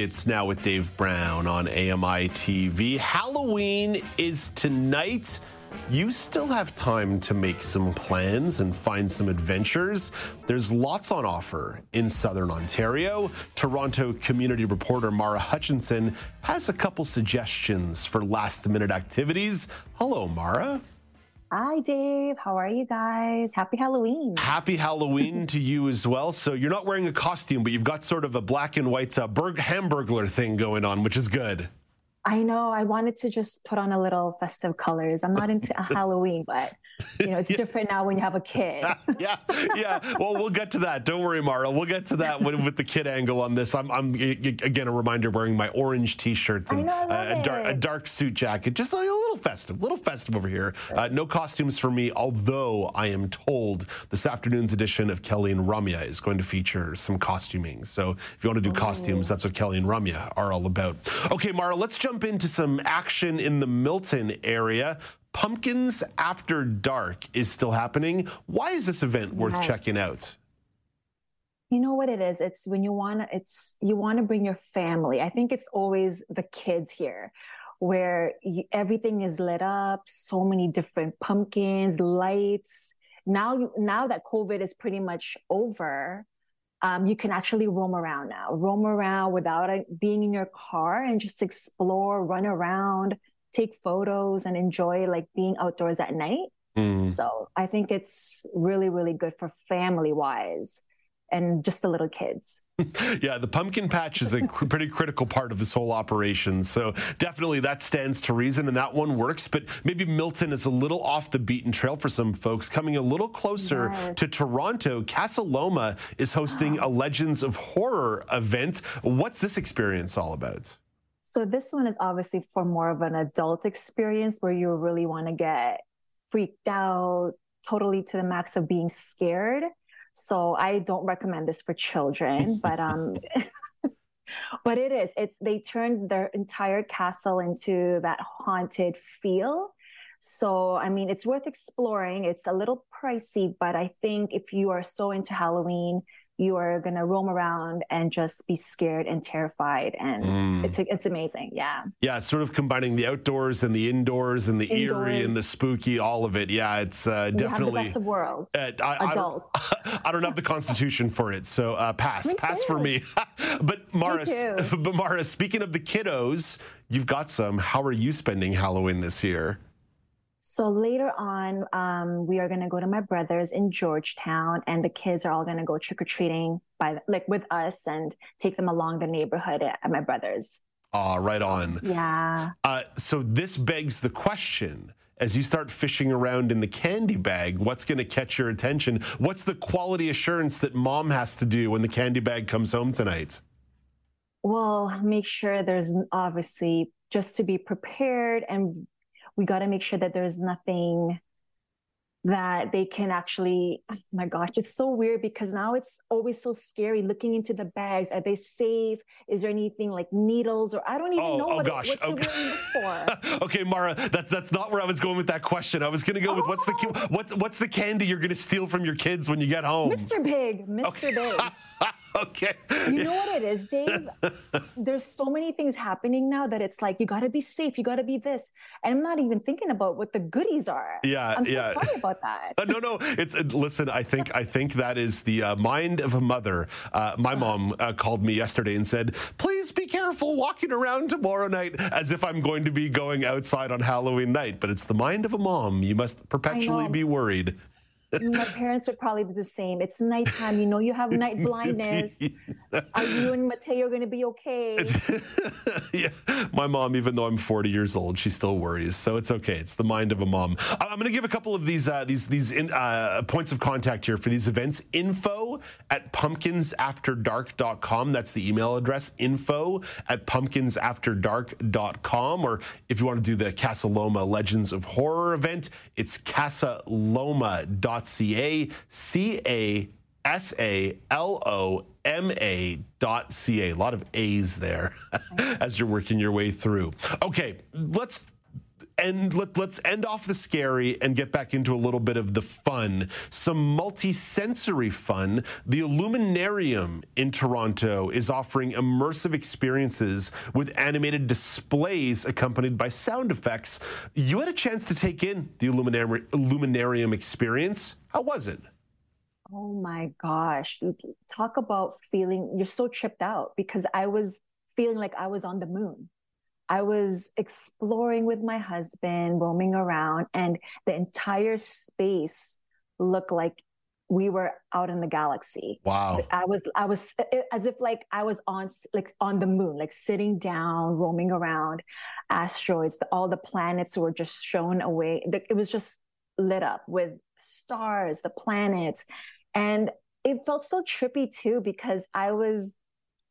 It's now with Dave Brown on AMI TV. Halloween is tonight. You still have time to make some plans and find some adventures. There's lots on offer in Southern Ontario. Toronto community reporter Mara Hutchinson has a couple suggestions for last minute activities. Hello, Mara. Hi, Dave. How are you guys? Happy Halloween. Happy Halloween to you as well. So, you're not wearing a costume, but you've got sort of a black and white uh, burg- hamburglar thing going on, which is good. I know. I wanted to just put on a little festive colors. I'm not into Halloween, but you know, it's yeah. different now when you have a kid. yeah, yeah. Well, we'll get to that. Don't worry, Mara. We'll get to that with, with the kid angle on this. I'm, I'm, again a reminder wearing my orange T-shirts and know, a, dark, a, dark, suit jacket, just a little festive, little festive over here. Uh, no costumes for me, although I am told this afternoon's edition of Kelly and Ramya is going to feature some costuming. So if you want to do costumes, that's what Kelly and Ramya are all about. Okay, Mara, let's jump into some action in the Milton area. Pumpkins After Dark is still happening. Why is this event worth yes. checking out? You know what it is? It's when you want to, it's, you want to bring your family. I think it's always the kids here where you, everything is lit up, so many different pumpkins, lights. Now, now that COVID is pretty much over, um, you can actually roam around now, roam around without being in your car and just explore, run around, take photos and enjoy like being outdoors at night. Mm. So I think it's really, really good for family wise. And just the little kids. yeah, the pumpkin patch is a pretty critical part of this whole operation. So definitely that stands to reason and that one works. But maybe Milton is a little off the beaten trail for some folks. Coming a little closer yes. to Toronto, Casa Loma is hosting a Legends of Horror event. What's this experience all about? So this one is obviously for more of an adult experience where you really want to get freaked out, totally to the max of being scared. So I don't recommend this for children, but um but it is. It's they turned their entire castle into that haunted feel. So I mean it's worth exploring. It's a little pricey, but I think if you are so into Halloween, you are going to roam around and just be scared and terrified and mm. it's it's amazing yeah. Yeah sort of combining the outdoors and the indoors and the indoors. eerie and the spooky all of it. Yeah it's uh, definitely the best of worlds uh, I, adults I don't, I don't, have the constitution for it so uh, pass me pass too. for me but Mara but Mara speaking of the kiddos you've got some. How are you spending Halloween this year so later on, um, we are going to go to my brother's in Georgetown, and the kids are all going to go trick or treating by like with us and take them along the neighborhood at, my brother's. Ah, right on. Yeah. Uh, so this begs the question: as you start fishing around in the candy bag, what's going to catch your attention? What's the quality assurance that mom has to do when the candy bag comes home tonight? Well, make sure there's obviously just to be prepared and we got to make sure that there's nothing that they can actually oh my gosh it's so weird because now it's always so scary looking into the bags are they safe is there anything like needles or i don't even oh, know oh what, gosh. It, what okay. to look for okay mara that's that's not where i was going with that question i was going to go with what's the oh. what's what's the candy you're going to steal from your kids when you get home mr big mr okay. big okay. You know what it is, Dave? There's so many things happening now that it's like you got to be safe, you got to be this, and I'm not even thinking about what the goodies are. Yeah, I'm so yeah. sorry about that. Uh, no, no, it's uh, listen. I think I think that is the uh, mind of a mother. Uh, my uh-huh. mom uh, called me yesterday and said, "Please be careful walking around tomorrow night," as if I'm going to be going outside on Halloween night. But it's the mind of a mom. You must perpetually be worried my parents would probably do the same. It's nighttime. You know, you have night blindness. Are you and Mateo going to be okay? yeah. My mom, even though I'm 40 years old, she still worries. So it's okay. It's the mind of a mom. I'm going to give a couple of these uh, these these in, uh, points of contact here for these events. Info at pumpkinsafterdark.com. That's the email address. Info at pumpkinsafterdark.com. Or if you want to do the Casa Loma Legends of Horror event, it's casaloma.com ca c a s a l o m a dot c a. A lot of A's there as you're working your way through. Okay, let's and let, us end off the scary and get back into a little bit of the fun. Some multi-sensory fun. The Illuminarium in Toronto is offering immersive experiences with animated displays accompanied by sound effects. You had a chance to take in the Illuminarium, Illuminarium experience. How was it? Oh my gosh. Talk about feeling you're so tripped out because I was feeling like I was on the moon. I was exploring with my husband, roaming around, and the entire space looked like we were out in the galaxy. Wow. I was I was as if like I was on like on the moon, like sitting down, roaming around, asteroids, all the planets were just shown away. It was just lit up with stars, the planets. And it felt so trippy too because I was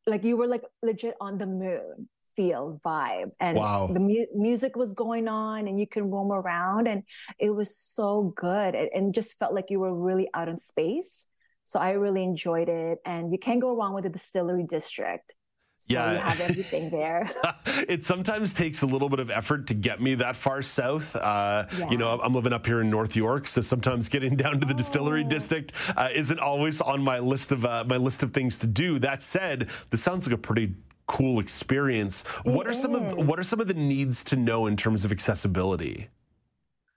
like you were like legit on the moon feel vibe and wow. the mu- music was going on and you can roam around and it was so good it, and just felt like you were really out in space so i really enjoyed it and you can't go wrong with the distillery district so yeah. you have everything there. it sometimes takes a little bit of effort to get me that far south. Uh, yeah. You know, I'm living up here in North York, so sometimes getting down to the oh. distillery district uh, isn't always on my list of uh, my list of things to do. That said, this sounds like a pretty cool experience. It what are is. some of what are some of the needs to know in terms of accessibility?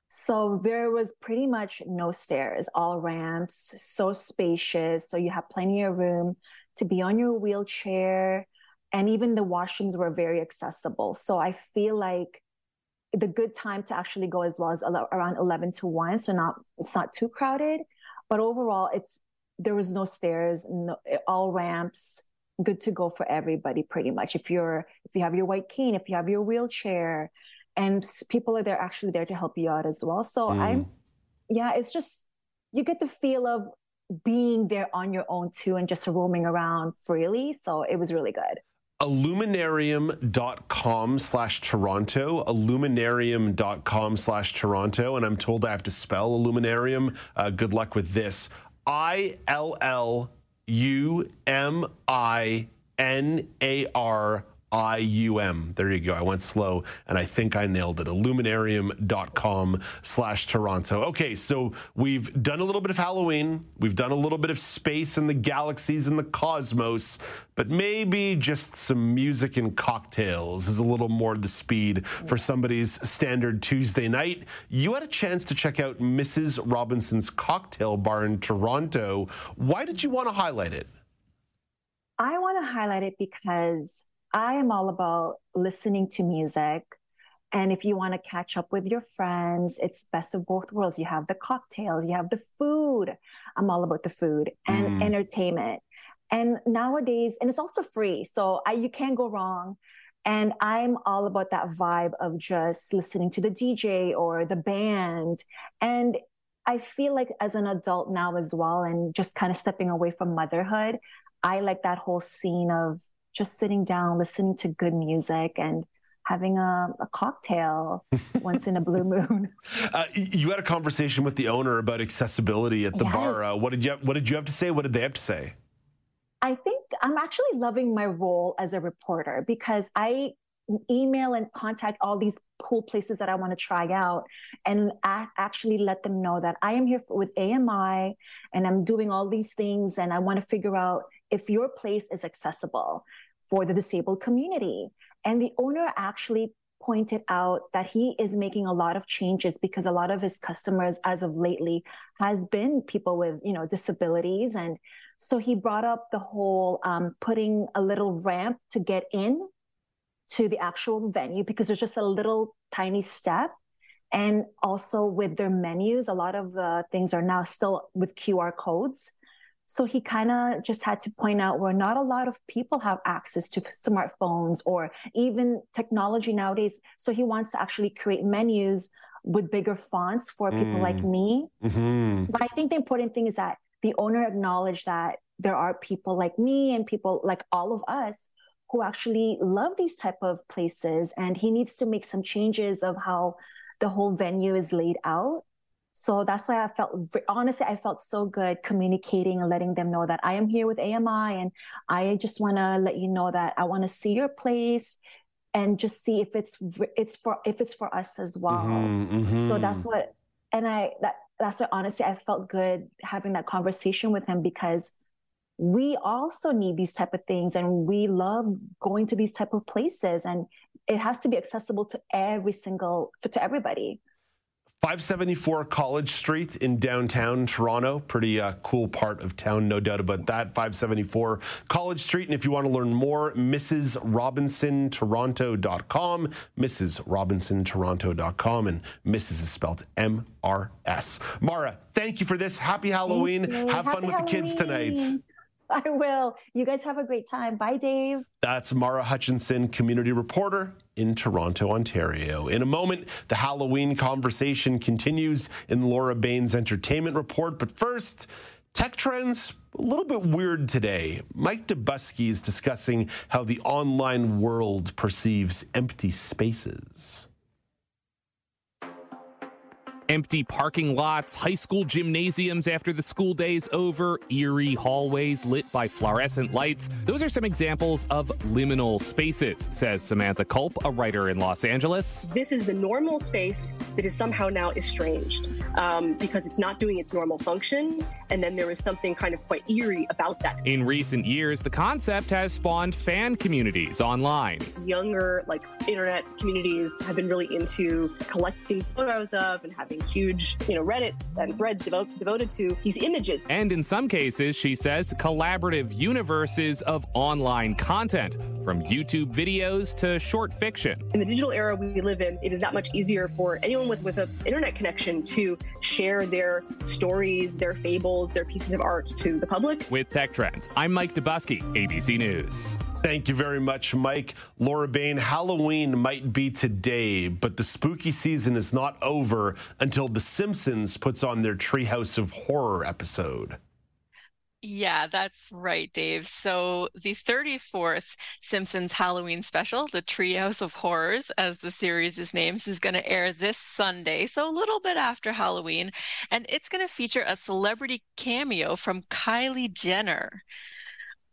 So there was pretty much no stairs, all ramps, so spacious. So you have plenty of room to be on your wheelchair. And even the washrooms were very accessible. So I feel like the good time to actually go as well as around 11 to 1. So not, it's not too crowded, but overall it's there was no stairs, no, all ramps, good to go for everybody pretty much. If you're, if you have your white cane, if you have your wheelchair, and people are there actually there to help you out as well. So mm. I'm, yeah, it's just, you get the feel of being there on your own too and just roaming around freely. So it was really good illuminarium.com slash Toronto, illuminarium.com slash Toronto. And I'm told I have to spell illuminarium. Uh, good luck with this. I L L U M I N A R I-U-M. There you go. I went slow and I think I nailed it. Illuminarium.com slash Toronto. Okay, so we've done a little bit of Halloween. We've done a little bit of space and the galaxies and the cosmos, but maybe just some music and cocktails is a little more the speed for somebody's standard Tuesday night. You had a chance to check out Mrs. Robinson's cocktail bar in Toronto. Why did you want to highlight it? I want to highlight it because I am all about listening to music. And if you want to catch up with your friends, it's best of both worlds. You have the cocktails, you have the food. I'm all about the food and mm. entertainment. And nowadays, and it's also free. So I, you can't go wrong. And I'm all about that vibe of just listening to the DJ or the band. And I feel like as an adult now as well, and just kind of stepping away from motherhood, I like that whole scene of just sitting down, listening to good music and having a, a cocktail once in a blue moon. Uh, you had a conversation with the owner about accessibility at the yes. bar. Uh, what did you What did you have to say? What did they have to say? I think I'm actually loving my role as a reporter because I email and contact all these cool places that I want to try out and actually let them know that I am here for, with AMI and I'm doing all these things and I want to figure out if your place is accessible for the disabled community. And the owner actually pointed out that he is making a lot of changes because a lot of his customers as of lately has been people with you know disabilities and so he brought up the whole um, putting a little ramp to get in to the actual venue because there's just a little tiny step and also with their menus a lot of the things are now still with qr codes so he kind of just had to point out where not a lot of people have access to smartphones or even technology nowadays. So he wants to actually create menus with bigger fonts for people mm. like me. Mm-hmm. But I think the important thing is that the owner acknowledged that there are people like me and people like all of us who actually love these type of places and he needs to make some changes of how the whole venue is laid out so that's why I felt, honestly, I felt so good communicating and letting them know that I am here with AMI and I just want to let you know that I want to see your place and just see if it's it's for if it's for us as well. Mm-hmm, mm-hmm. So that's what, and I that that's what honestly I felt good having that conversation with him because we also need these type of things and we love going to these type of places and it has to be accessible to every single to everybody 574 College Street in downtown Toronto. Pretty uh, cool part of town, no doubt about that. 574 College Street. And if you want to learn more, MrsRobinsonToronto.com. MrsRobinsonToronto.com. And Mrs. is spelled M R S. Mara, thank you for this. Happy Halloween. Have Happy fun with Halloween. the kids tonight. I will. You guys have a great time. Bye, Dave. That's Mara Hutchinson, community reporter in Toronto, Ontario. In a moment, the Halloween conversation continues in Laura Bain's entertainment report. But first, tech trends a little bit weird today. Mike Dobuski is discussing how the online world perceives empty spaces empty parking lots, high school gymnasiums after the school day's over, eerie hallways lit by fluorescent lights. Those are some examples of liminal spaces, says Samantha Culp, a writer in Los Angeles. This is the normal space that is somehow now estranged um, because it's not doing its normal function. And then there is something kind of quite eerie about that. In recent years, the concept has spawned fan communities online. Younger, like internet communities have been really into collecting photos of and having huge, you know, Reddits and threads devo- devoted to these images. And in some cases, she says, collaborative universes of online content, from YouTube videos to short fiction. In the digital era we live in, it is that much easier for anyone with, with an internet connection to share their stories, their fables, their pieces of art to the public. With Tech Trends, I'm Mike Dobuski, ABC News. Thank you very much, Mike. Laura Bain, Halloween might be today, but the spooky season is not over until The Simpsons puts on their Treehouse of Horror episode. Yeah, that's right, Dave. So the 34th Simpsons Halloween special, the Treehouse of Horrors, as the series is named, is going to air this Sunday, so a little bit after Halloween, and it's going to feature a celebrity cameo from Kylie Jenner.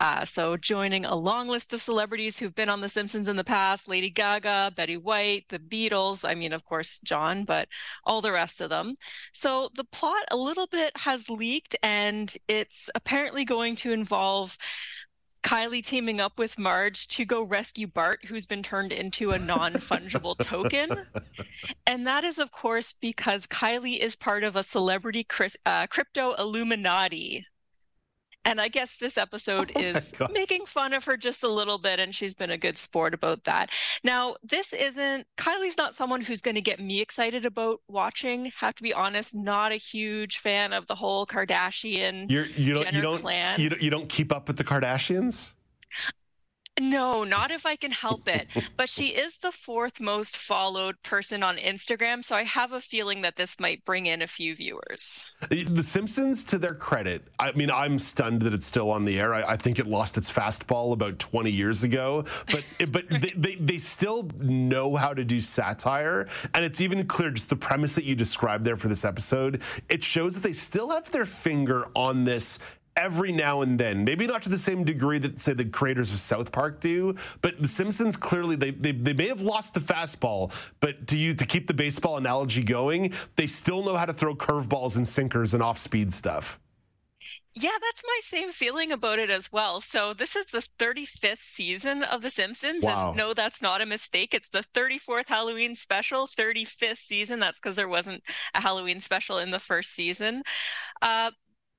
Uh, so, joining a long list of celebrities who've been on The Simpsons in the past Lady Gaga, Betty White, the Beatles, I mean, of course, John, but all the rest of them. So, the plot a little bit has leaked, and it's apparently going to involve. Kylie teaming up with Marge to go rescue Bart, who's been turned into a non fungible token. And that is, of course, because Kylie is part of a celebrity uh, crypto Illuminati and I guess this episode oh is making fun of her just a little bit, and she's been a good sport about that. Now, this isn't Kylie's not someone who's going to get me excited about watching. Have to be honest, not a huge fan of the whole Kardashian You're, you don't, Jenner you don't, clan. You don't, you don't keep up with the Kardashians. No, not if I can help it. but she is the fourth most followed person on Instagram. So I have a feeling that this might bring in a few viewers. The Simpsons, to their credit, I mean, I'm stunned that it's still on the air. I, I think it lost its fastball about 20 years ago, but but they, they, they still know how to do satire. And it's even clear, just the premise that you described there for this episode, it shows that they still have their finger on this every now and then. Maybe not to the same degree that, say, the creators of South Park do, but The Simpsons clearly they they, they may have lost the fastball, but to you to keep the baseball analogy going, they still know how to throw curveballs and sinkers and off-speed stuff. Yeah, that's my same feeling about it as well. So this is the 35th season of The Simpsons, wow. and no, that's not a mistake. It's the 34th Halloween special, 35th season. That's because there wasn't a Halloween special in the first season. Uh,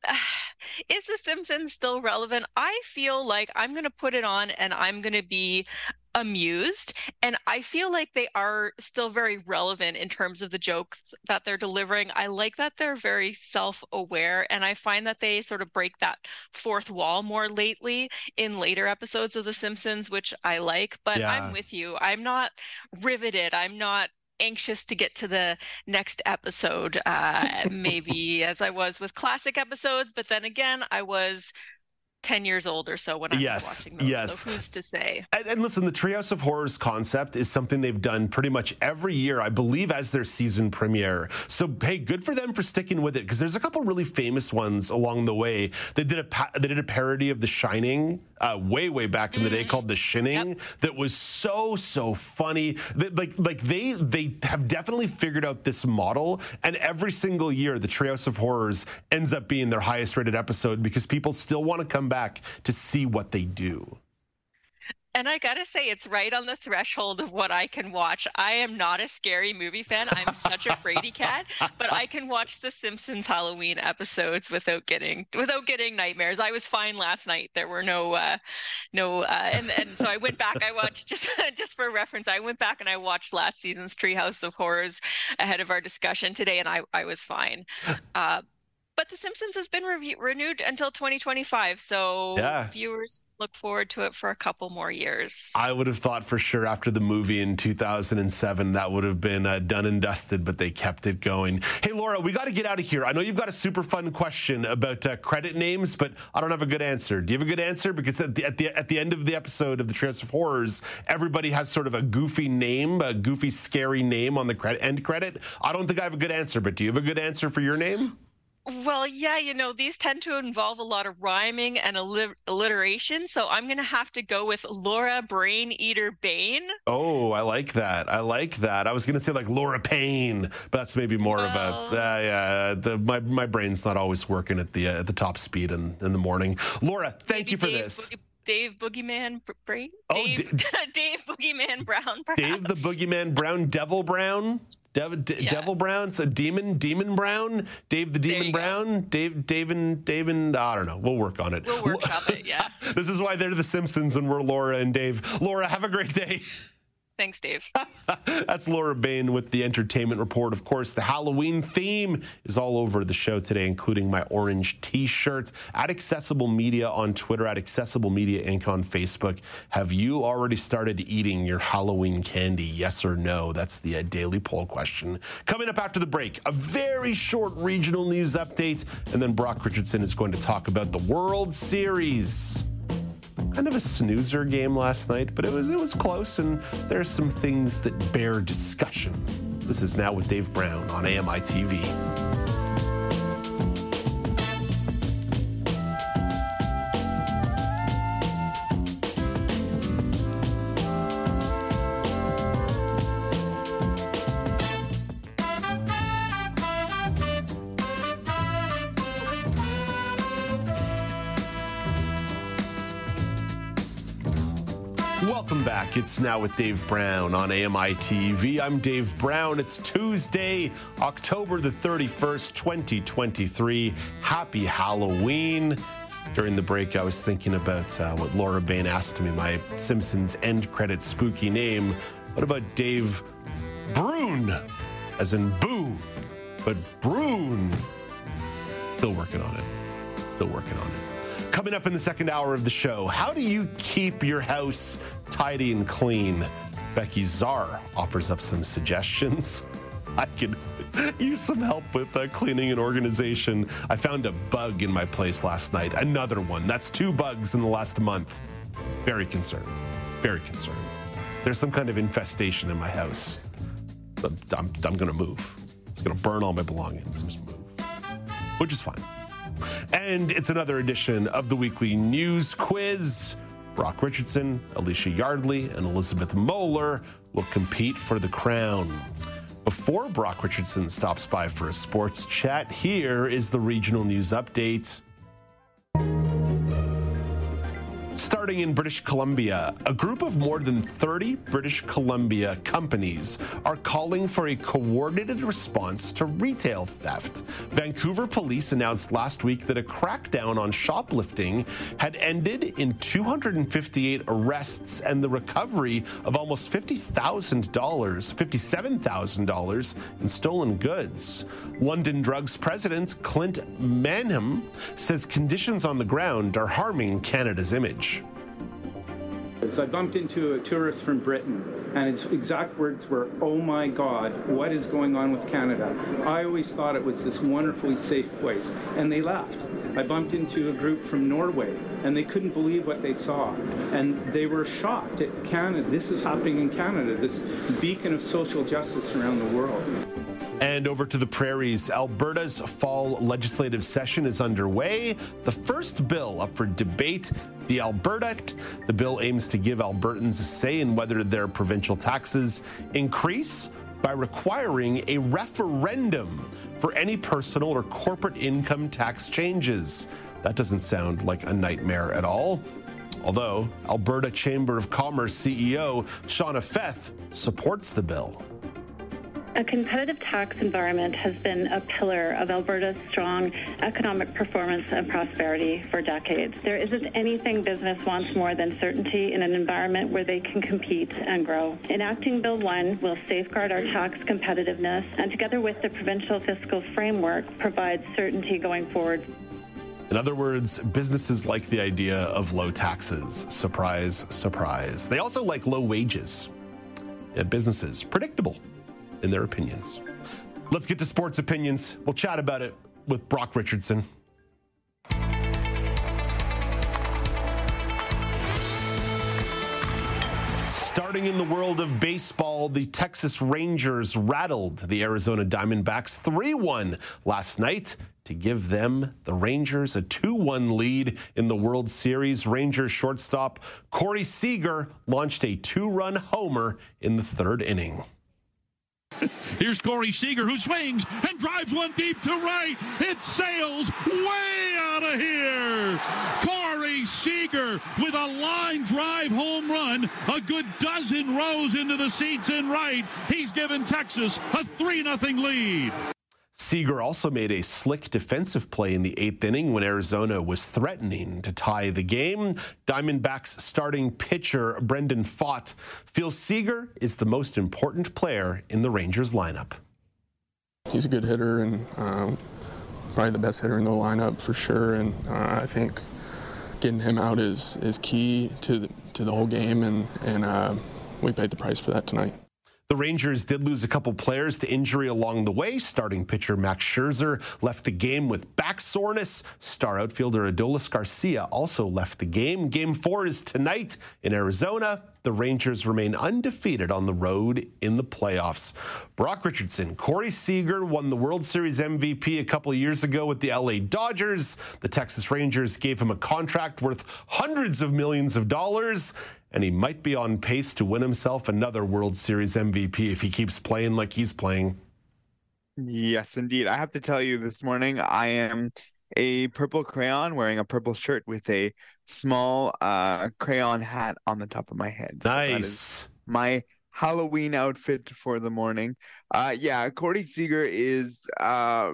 is The Simpsons still relevant? I feel like I'm going to put it on and I'm going to be amused. And I feel like they are still very relevant in terms of the jokes that they're delivering. I like that they're very self aware. And I find that they sort of break that fourth wall more lately in later episodes of The Simpsons, which I like. But yeah. I'm with you. I'm not riveted. I'm not anxious to get to the next episode, uh, maybe as I was with classic episodes. But then again, I was 10 years old or so when I yes, was watching those. Yes. So who's to say? And, and, listen, the Treehouse of Horrors concept is something they've done pretty much every year, I believe, as their season premiere. So, hey, good for them for sticking with it because there's a couple really famous ones along the way. They did a pa- they did a parody of The Shining uh, way, way back in the day mm-hmm. called The Shinning yep. that was so, so funny. That, like, like they they have definitely figured out this model, and every single year, the Treehouse of Horrors ends up being their highest rated episode because people still want to come back to see what they do. And I gotta say, it's right on the threshold of what I can watch. I am not a scary movie fan. I'm such a fraidy cat, but I can watch the Simpsons Halloween episodes without getting without getting nightmares. I was fine last night. There were no uh, no, uh, and and so I went back. I watched just just for reference. I went back and I watched last season's Treehouse of Horrors ahead of our discussion today, and I I was fine. Uh, but The Simpsons has been re- renewed until 2025, so yeah. viewers look forward to it for a couple more years. I would have thought for sure after the movie in 2007 that would have been uh, done and dusted, but they kept it going. Hey, Laura, we got to get out of here. I know you've got a super fun question about uh, credit names, but I don't have a good answer. Do you have a good answer? Because at the, at the at the end of the episode of the Treehouse of Horrors, everybody has sort of a goofy name, a goofy, scary name on the credit end credit. I don't think I have a good answer, but do you have a good answer for your name? Well, yeah, you know, these tend to involve a lot of rhyming and alliteration. So I'm going to have to go with Laura Brain Eater Bane. Oh, I like that. I like that. I was going to say like Laura Payne, but that's maybe more well, of a, uh, yeah, the, my, my brain's not always working at the, uh, at the top speed in, in the morning. Laura, thank you for Dave, this. Dave Boogeyman Brain? Oh, Dave, D- Dave Boogeyman Brown. Perhaps. Dave the Boogeyman Brown, Devil Brown? Dev, D- yeah. Devil Brown, so Demon, Demon Brown, Dave the Demon Brown, go. Dave, David, David. I don't know. We'll work on it. We'll workshop it. Yeah. this is why they're the Simpsons and we're Laura and Dave. Laura, have a great day. Thanks, Dave. That's Laura Bain with the entertainment report. Of course, the Halloween theme is all over the show today, including my orange t shirts at Accessible Media on Twitter, at Accessible Media Inc. on Facebook. Have you already started eating your Halloween candy? Yes or no? That's the uh, daily poll question. Coming up after the break, a very short regional news update, and then Brock Richardson is going to talk about the World Series kind of a snoozer game last night, but it was it was close, and there are some things that bear discussion. This is now with Dave Brown on AMI TV. Welcome back. It's now with Dave Brown on AMI TV. I'm Dave Brown. It's Tuesday, October the 31st, 2023. Happy Halloween. During the break, I was thinking about uh, what Laura Bain asked me, my Simpsons end credit spooky name. What about Dave Brune? As in boo, but Brune. Still working on it. Still working on it. Coming up in the second hour of the show, how do you keep your house tidy and clean? Becki Zerr offers up some suggestions. I could use some help with uh, cleaning and organization. I found a bug in my place last night. Another one. That's two bugs in the last month. Very concerned. Very concerned. There's some kind of infestation in my house. I'm, I'm, I'm going to move. It's going to burn all my belongings just move, which is fine. And it's another edition of the weekly news quiz. Brock Richardson, Alicia Yardley, and Elizabeth Moeller will compete for the crown. Before Brock Richardson stops by for a sports chat, here is the regional news update. Starting in British Columbia, a group of more than 30 British Columbia companies are calling for a coordinated response to retail theft. Vancouver police announced last week that a crackdown on shoplifting had ended in 258 arrests and the recovery of almost $50,000, $57,000 in stolen goods. London Drugs president Clint Mahlman says conditions on the ground are harming Canada's image. I bumped into a tourist from Britain, and his exact words were, Oh my God, what is going on with Canada? I always thought it was this wonderfully safe place. And they left. I bumped into a group from Norway, and they couldn't believe what they saw. And they were shocked at Canada. This is happening in Canada, this beacon of social justice around the world. And over to the prairies, Alberta's fall legislative session is underway. The first bill up for debate, the Alberta Act. The bill aims to give Albertans a say in whether their provincial taxes increase by requiring a referendum for any personal or corporate income tax changes. That doesn't sound like a nightmare at all. Although Alberta Chamber of Commerce CEO Shauna Feth supports the bill. A competitive tax environment has been a pillar of Alberta's strong economic performance and prosperity for decades. There isn't anything business wants more than certainty in an environment where they can compete and grow. Enacting Bill 1 will safeguard our tax competitiveness and, together with the provincial fiscal framework, provide certainty going forward. In other words, businesses like the idea of low taxes. Surprise, surprise. They also like low wages. Yeah, businesses, predictable in their opinions. Let's get to sports opinions. We'll chat about it with Brock Richardson. Starting in the world of baseball, the Texas Rangers rattled the Arizona Diamondbacks 3 1 last night to give them, the Rangers, a 2 1 lead in the World Series. Rangers shortstop Corey Seager launched a two run homer in the third inning. Here's Corey Seager who swings and drives one deep to right. It sails way out of here. Corey Seager with a line drive home run, a good dozen rows into the seats in right. He's given Texas a 3 0 lead. Seager also made a slick defensive play in the eighth inning when Arizona was threatening to tie the game. Diamondbacks starting pitcher Brandon Pfaadt feels Seager is the most important player in the Rangers lineup. He's a good hitter and um, probably the best hitter in the lineup for sure. And uh, I think getting him out is is key to the, to the whole game, and and uh, we paid the price for that tonight. The Rangers did lose a couple players to injury along the way. Starting pitcher Max Scherzer left the game with back soreness. Star outfielder Adolis Garcia also left the game. Game four is tonight in Arizona. The Rangers remain undefeated on the road in the playoffs. Brock Richardson, Corey Seager won the World Series MVP a couple years ago with the LA Dodgers. The Texas Rangers gave him a contract worth hundreds of millions of dollars and he might be on pace to win himself another World Series MVP if he keeps playing like he's playing. Yes, indeed. I have to tell you this morning, I am a purple crayon wearing a purple shirt with a small uh, crayon hat on the top of my head. So nice. my Halloween outfit for the morning. Uh, yeah, Corey Seager is uh,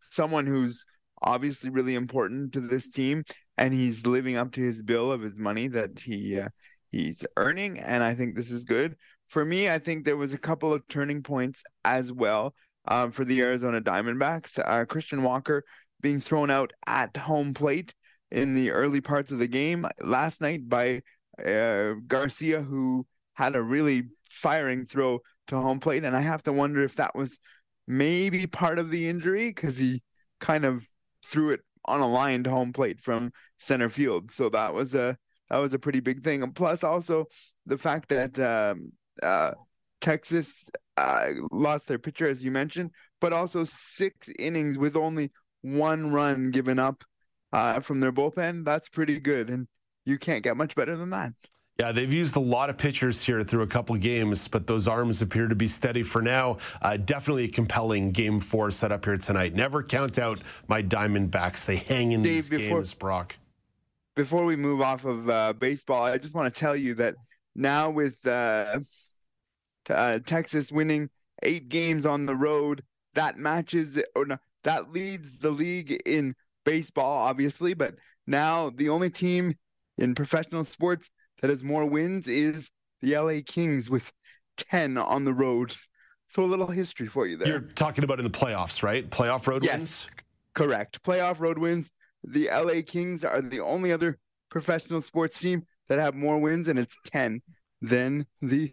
someone who's obviously really important to this team, and he's living up to his bill of his money that he uh, he's earning, and I think this is good. For me, I think there was a couple of turning points as well um, for the Arizona Diamondbacks. Uh, Christian Walker being thrown out at home plate in the early parts of the game last night by uh, Garcia, who had a really firing throw to home plate, and I have to wonder if that was maybe part of the injury because he kind of threw it on a line to home plate from center field. So that was a that was a pretty big thing. And plus, also the fact that um, uh, Texas uh, lost their pitcher, as you mentioned, but also six innings with only one run given up uh, from their bullpen. That's pretty good, and you can't get much better than that. Yeah, they've used a lot of pitchers here through a couple games, but those arms appear to be steady for now. Uh, definitely a compelling game four set up here tonight. Never count out my Diamondbacks. They hang in Dave, these before, games, Brock before we move off of uh, baseball, I just want to tell you that now with uh, t- uh, Texas winning eight games on the road, that matches or no, that leads the league in baseball, obviously. But now the only team in professional sports that has more wins is the LA Kings with ten on the road. So a little history for you there. You're talking about in the playoffs, right? Playoff road yes, wins. Correct. Playoff road wins the LA Kings are the only other professional sports team that have more wins, and it's 10 than the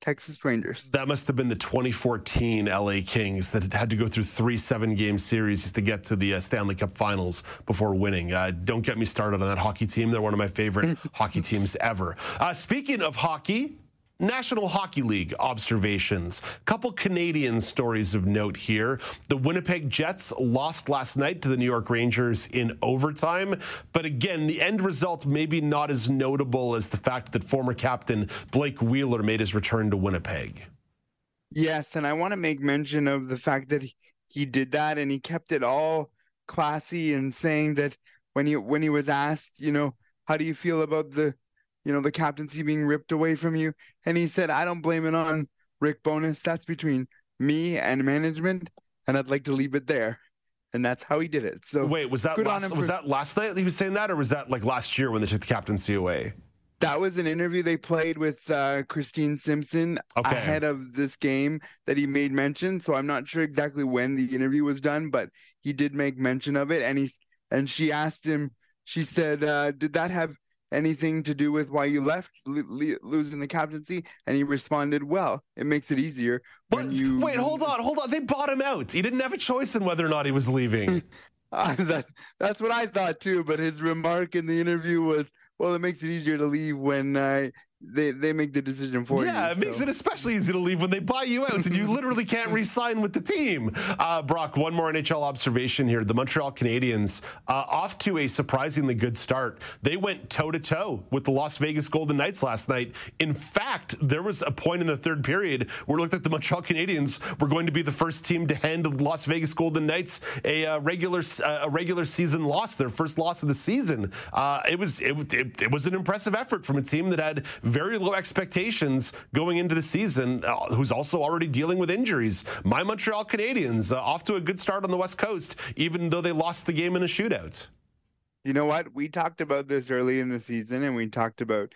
Texas Rangers. That must have been the 2014 LA Kings that had to go through three seven game series to get to the uh, Stanley Cup finals before winning. Uh, don't get me started on that hockey team. They're one of my favorite hockey teams ever. Uh, speaking of hockey, National Hockey League observations. Couple Canadian stories of note here. The Winnipeg Jets lost last night to the New York Rangers in overtime, but again, the end result maybe not as notable as the fact that former captain Blake Wheeler made his return to Winnipeg. Yes, and I want to make mention of the fact that he did that and he kept it all classy and saying that when he when he was asked, you know, how do you feel about the you know, the captaincy being ripped away from you. And he said, I don't blame it on Rick Bowness. That's between me and management, and I'd like to leave it there. And that's how he did it. So wait, was that last, was that last night he was saying that, or was that like last year when they took the captaincy away? That was an interview they played with uh, Christine Simpson okay. ahead of this game that he made mention. So I'm not sure exactly when the interview was done, but he did make mention of it. And he and she asked him. She said, uh, "Did that have anything to do with why you left lo- losing the captaincy and he responded well it makes it easier when you wait hold on hold on. They bought him out. He didn't have a choice in whether or not he was leaving. Uh, that, that's what i thought too but his remark in the interview was well it makes it easier to leave when uh, they they make the decision for yeah, you. Yeah, it makes it especially easy to leave when they buy you out, and you literally can't re-sign with the team. Uh, Brock, one more NHL observation here: the Montreal Canadiens uh, off to a surprisingly good start. They went toe to toe with the Las Vegas Golden Knights last night. In fact, there was a point in the third period where it looked like the Montreal Canadiens were going to be the first team to hand the Las Vegas Golden Knights a uh, regular a regular season loss, their first loss of the season. Uh, it was it, it, it was an impressive effort from a team that had very low expectations going into the season, uh, who's also already dealing with injuries. My Montreal Canadiens uh, off to a good start on the West Coast, even though they lost the game in a shootout. You know what? We talked about this early in the season, and we talked about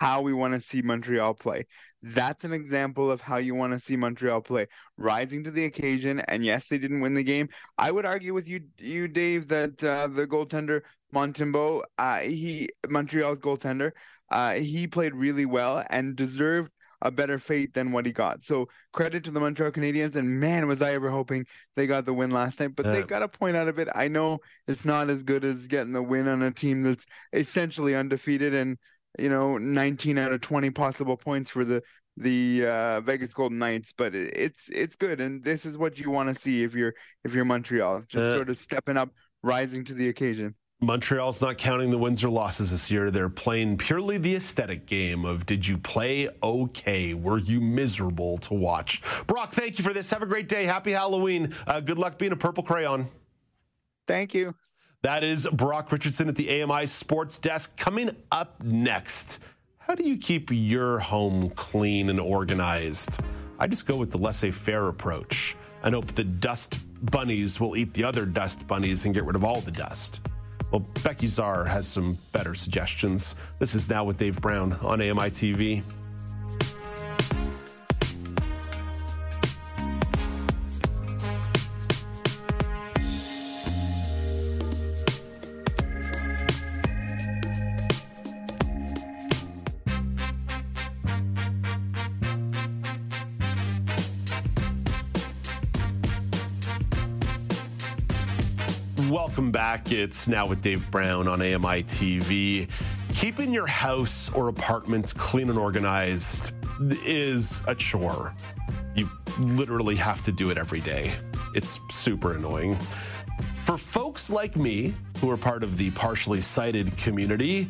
how we want to see Montreal play. That's an example of how you want to see Montreal play, rising to the occasion. And yes, they didn't win the game. I would argue with you, you Dave, that uh, the goaltender Montembeault, uh, he Montreal's goaltender, uh, he played really well and deserved a better fate than what he got. So credit to the Montreal Canadiens. And man, was I ever hoping they got the win last night. But they got a point out of it. I know it's not as good as getting the win on a team that's essentially undefeated and you know 19 out of 20 possible points for the the uh, Vegas Golden Knights, but it's it's good, and this is what you want to see if you're if you're Montreal, just uh, sort of stepping up, rising to the occasion. Montreal's not counting the wins or losses this year. They're playing purely the aesthetic game of did you play okay? Were you miserable to watch? Brock, thank you for this. Have a great day. Happy Halloween. Uh, good luck being a purple crayon. Thank you. That is Brock Richardson at the AMI Sports Desk. Coming up next, how do you keep your home clean and organized? I just go with the laissez faire approach and hope the dust bunnies will eat the other dust bunnies and get rid of all the dust. Well, Becki Zerr has some better suggestions. This is Now with Dave Brown on AMI TV. Back. It's now with Dave Brown on AMI TV. Keeping your house or apartment clean and organized is a chore. You literally have to do it every day. It's super annoying. For folks like me, who are part of the partially sighted community,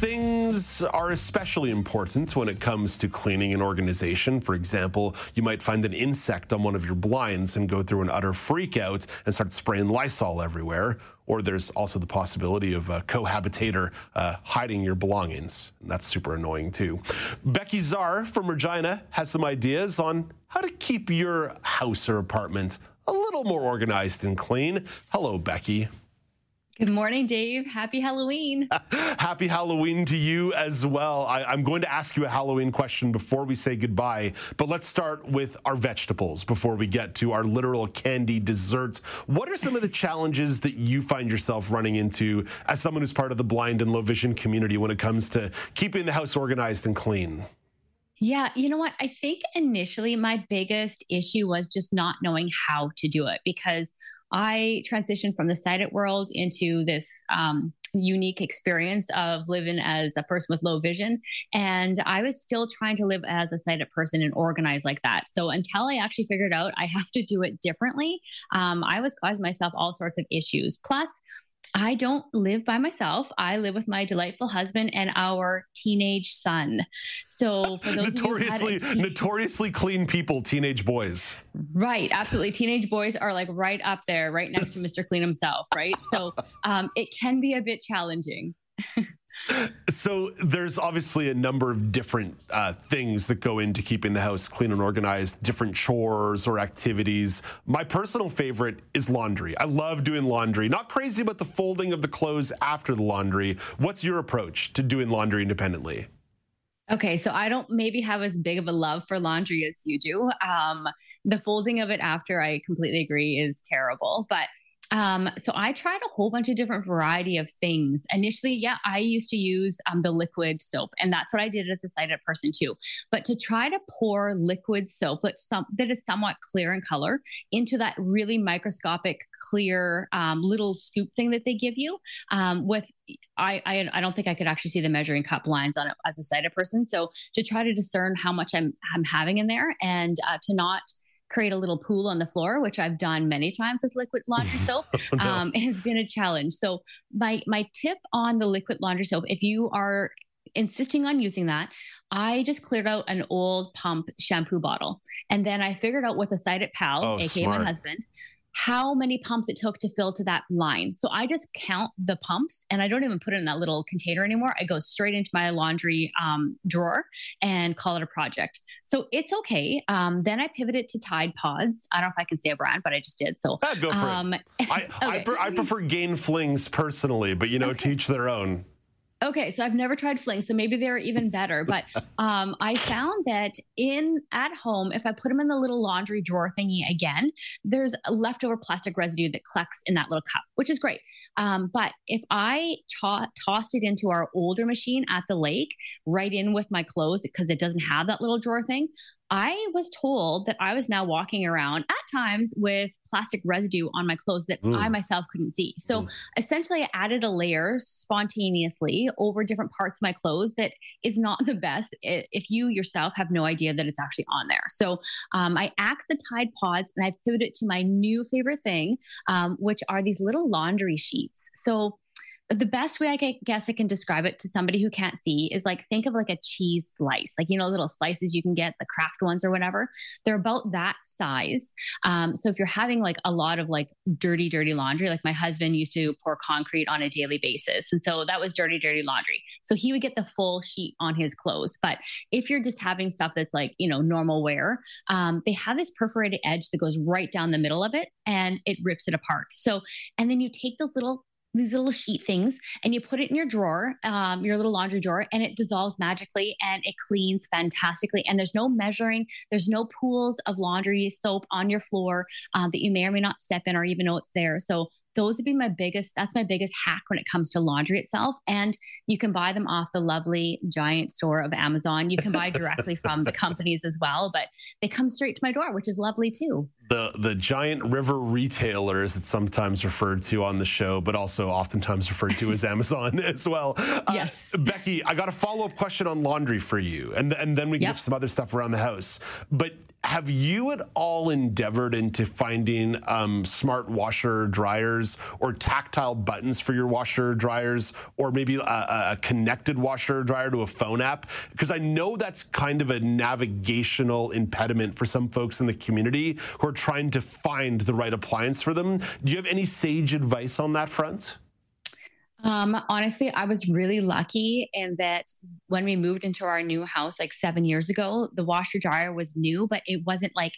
Things are especially important when it comes to cleaning an organization. For example, you might find an insect on one of your blinds and go through an utter freak out and start spraying Lysol everywhere. Or there's also the possibility of a cohabitator uh, hiding your belongings. That's super annoying too. Becki Zerr from Regina has some ideas on how to keep your house or apartment a little more organized and clean. Hello, Becki. Good morning, Dave. Happy Halloween. Happy Halloween to you as well. I, am going to ask you a Halloween question before we say goodbye, but let's start with our vegetables before we get to our literal candy desserts. What are some of the challenges that you find yourself running into as someone who's part of the blind and low vision community when it comes to keeping the house organized and clean? Yeah, you know what? I think initially my biggest issue was just not knowing how to do it because I transitioned from the sighted world into this um, unique experience of living as a person with low vision. And I was still trying to live as a sighted person and organize like that. So until I actually figured out I have to do it differently, um, I was causing myself all sorts of issues. Plus, I don't live by myself. I live with my delightful husband and our teenage son. So for those notoriously teen- notoriously clean people, teenage boys. Right, absolutely. Teenage boys are like right up there, right next to Mr. Clean himself, right? So um, it can be a bit challenging. So there's obviously a number of different uh, things that go into keeping the house clean and organized, different chores or activities. My personal favorite is laundry. I love doing laundry. Not crazy about the folding of the clothes after the laundry. What's your approach to doing laundry independently? Okay, so I don't maybe have as big of a love for laundry as you do. Um, the folding of it after, I completely agree, is terrible. But um, so I tried a whole bunch of different variety of things. Initially, yeah, I used to use um, the liquid soap, and that's what I did as a sighted person too. But to try to pour liquid soap that, some, that is somewhat clear in color into that really microscopic, clear um, little scoop thing that they give you, um, with I, I, I don't think I could actually see the measuring cup lines on it as a sighted person. So to try to discern how much I'm I'm having in there, and uh, to not create a little pool on the floor, which I've done many times with liquid laundry soap, oh, um, has been a challenge. So my my tip on the liquid laundry soap, if you are insisting on using that, I just cleared out an old pump shampoo bottle. And then I figured out with a sighted pal, oh, aka smart. my husband, how many pumps it took to fill to that line. So I just count the pumps and I don't even put it in that little container anymore. I go straight into my laundry um, drawer and call it a project. So it's okay. Um, then I pivoted to Tide Pods. I don't know if I can say a brand, but I just did. So yeah, go for um. I, okay. I, pre- I, prefer Gain Flings personally, but you know, okay. teach their own. Okay, so I've never tried fling, so maybe they're even better. But um, I found that in at home, if I put them in the little laundry drawer thingy again, there's leftover plastic residue that collects in that little cup, which is great. Um, but if I to- tossed it into our older machine at the lake, right in with my clothes because it doesn't have that little drawer thing, I was told that I was now walking around at times with plastic residue on my clothes that mm. I myself couldn't see. So mm. essentially, I added a layer spontaneously over different parts of my clothes that is not the best if you yourself have no idea that it's actually on there. So um, I axed the Tide Pods and I pivoted to my new favorite thing, um, which are these little laundry sheets. So the best way I guess I can describe it to somebody who can't see is like think of like a cheese slice, like you know little slices you can get the Kraft ones or whatever. They're about that size. Um, so if you're having like a lot of like dirty, dirty laundry, like my husband used to pour concrete on a daily basis, and so that was dirty, dirty laundry. So he would get the full sheet on his clothes. But if you're just having stuff that's like you know normal wear, um, they have this perforated edge that goes right down the middle of it, and it rips it apart. So and then you take those little these little sheet things and you put it in your drawer, um, your little laundry drawer, and it dissolves magically and it cleans fantastically. And there's no measuring, there's no pools of laundry soap on your floor uh, that you may or may not step in or even know it's there. So those would be my biggest that's my biggest hack when it comes to laundry itself. And you can buy them off the lovely giant store of amazon. You can buy directly from the companies as well but they come straight to my door which is lovely too. The the giant river retailers it's sometimes referred to on the show but also oftentimes referred to as amazon as well. Uh, yes. Uh, Becki i got a follow-up question on laundry for you and, and then we can yep. give some other stuff around the house. But have you at all endeavored into finding um, smart washer dryers or tactile buttons for your washer dryers, or maybe a, a connected washer dryer to a phone app? Because I know that's kind of a navigational impediment for some folks in the community who are trying to find the right appliance for them. Do you have any sage advice on that front? Um, honestly, I was really lucky in that when we moved into our new house like seven years ago, the washer dryer was new, but it wasn't like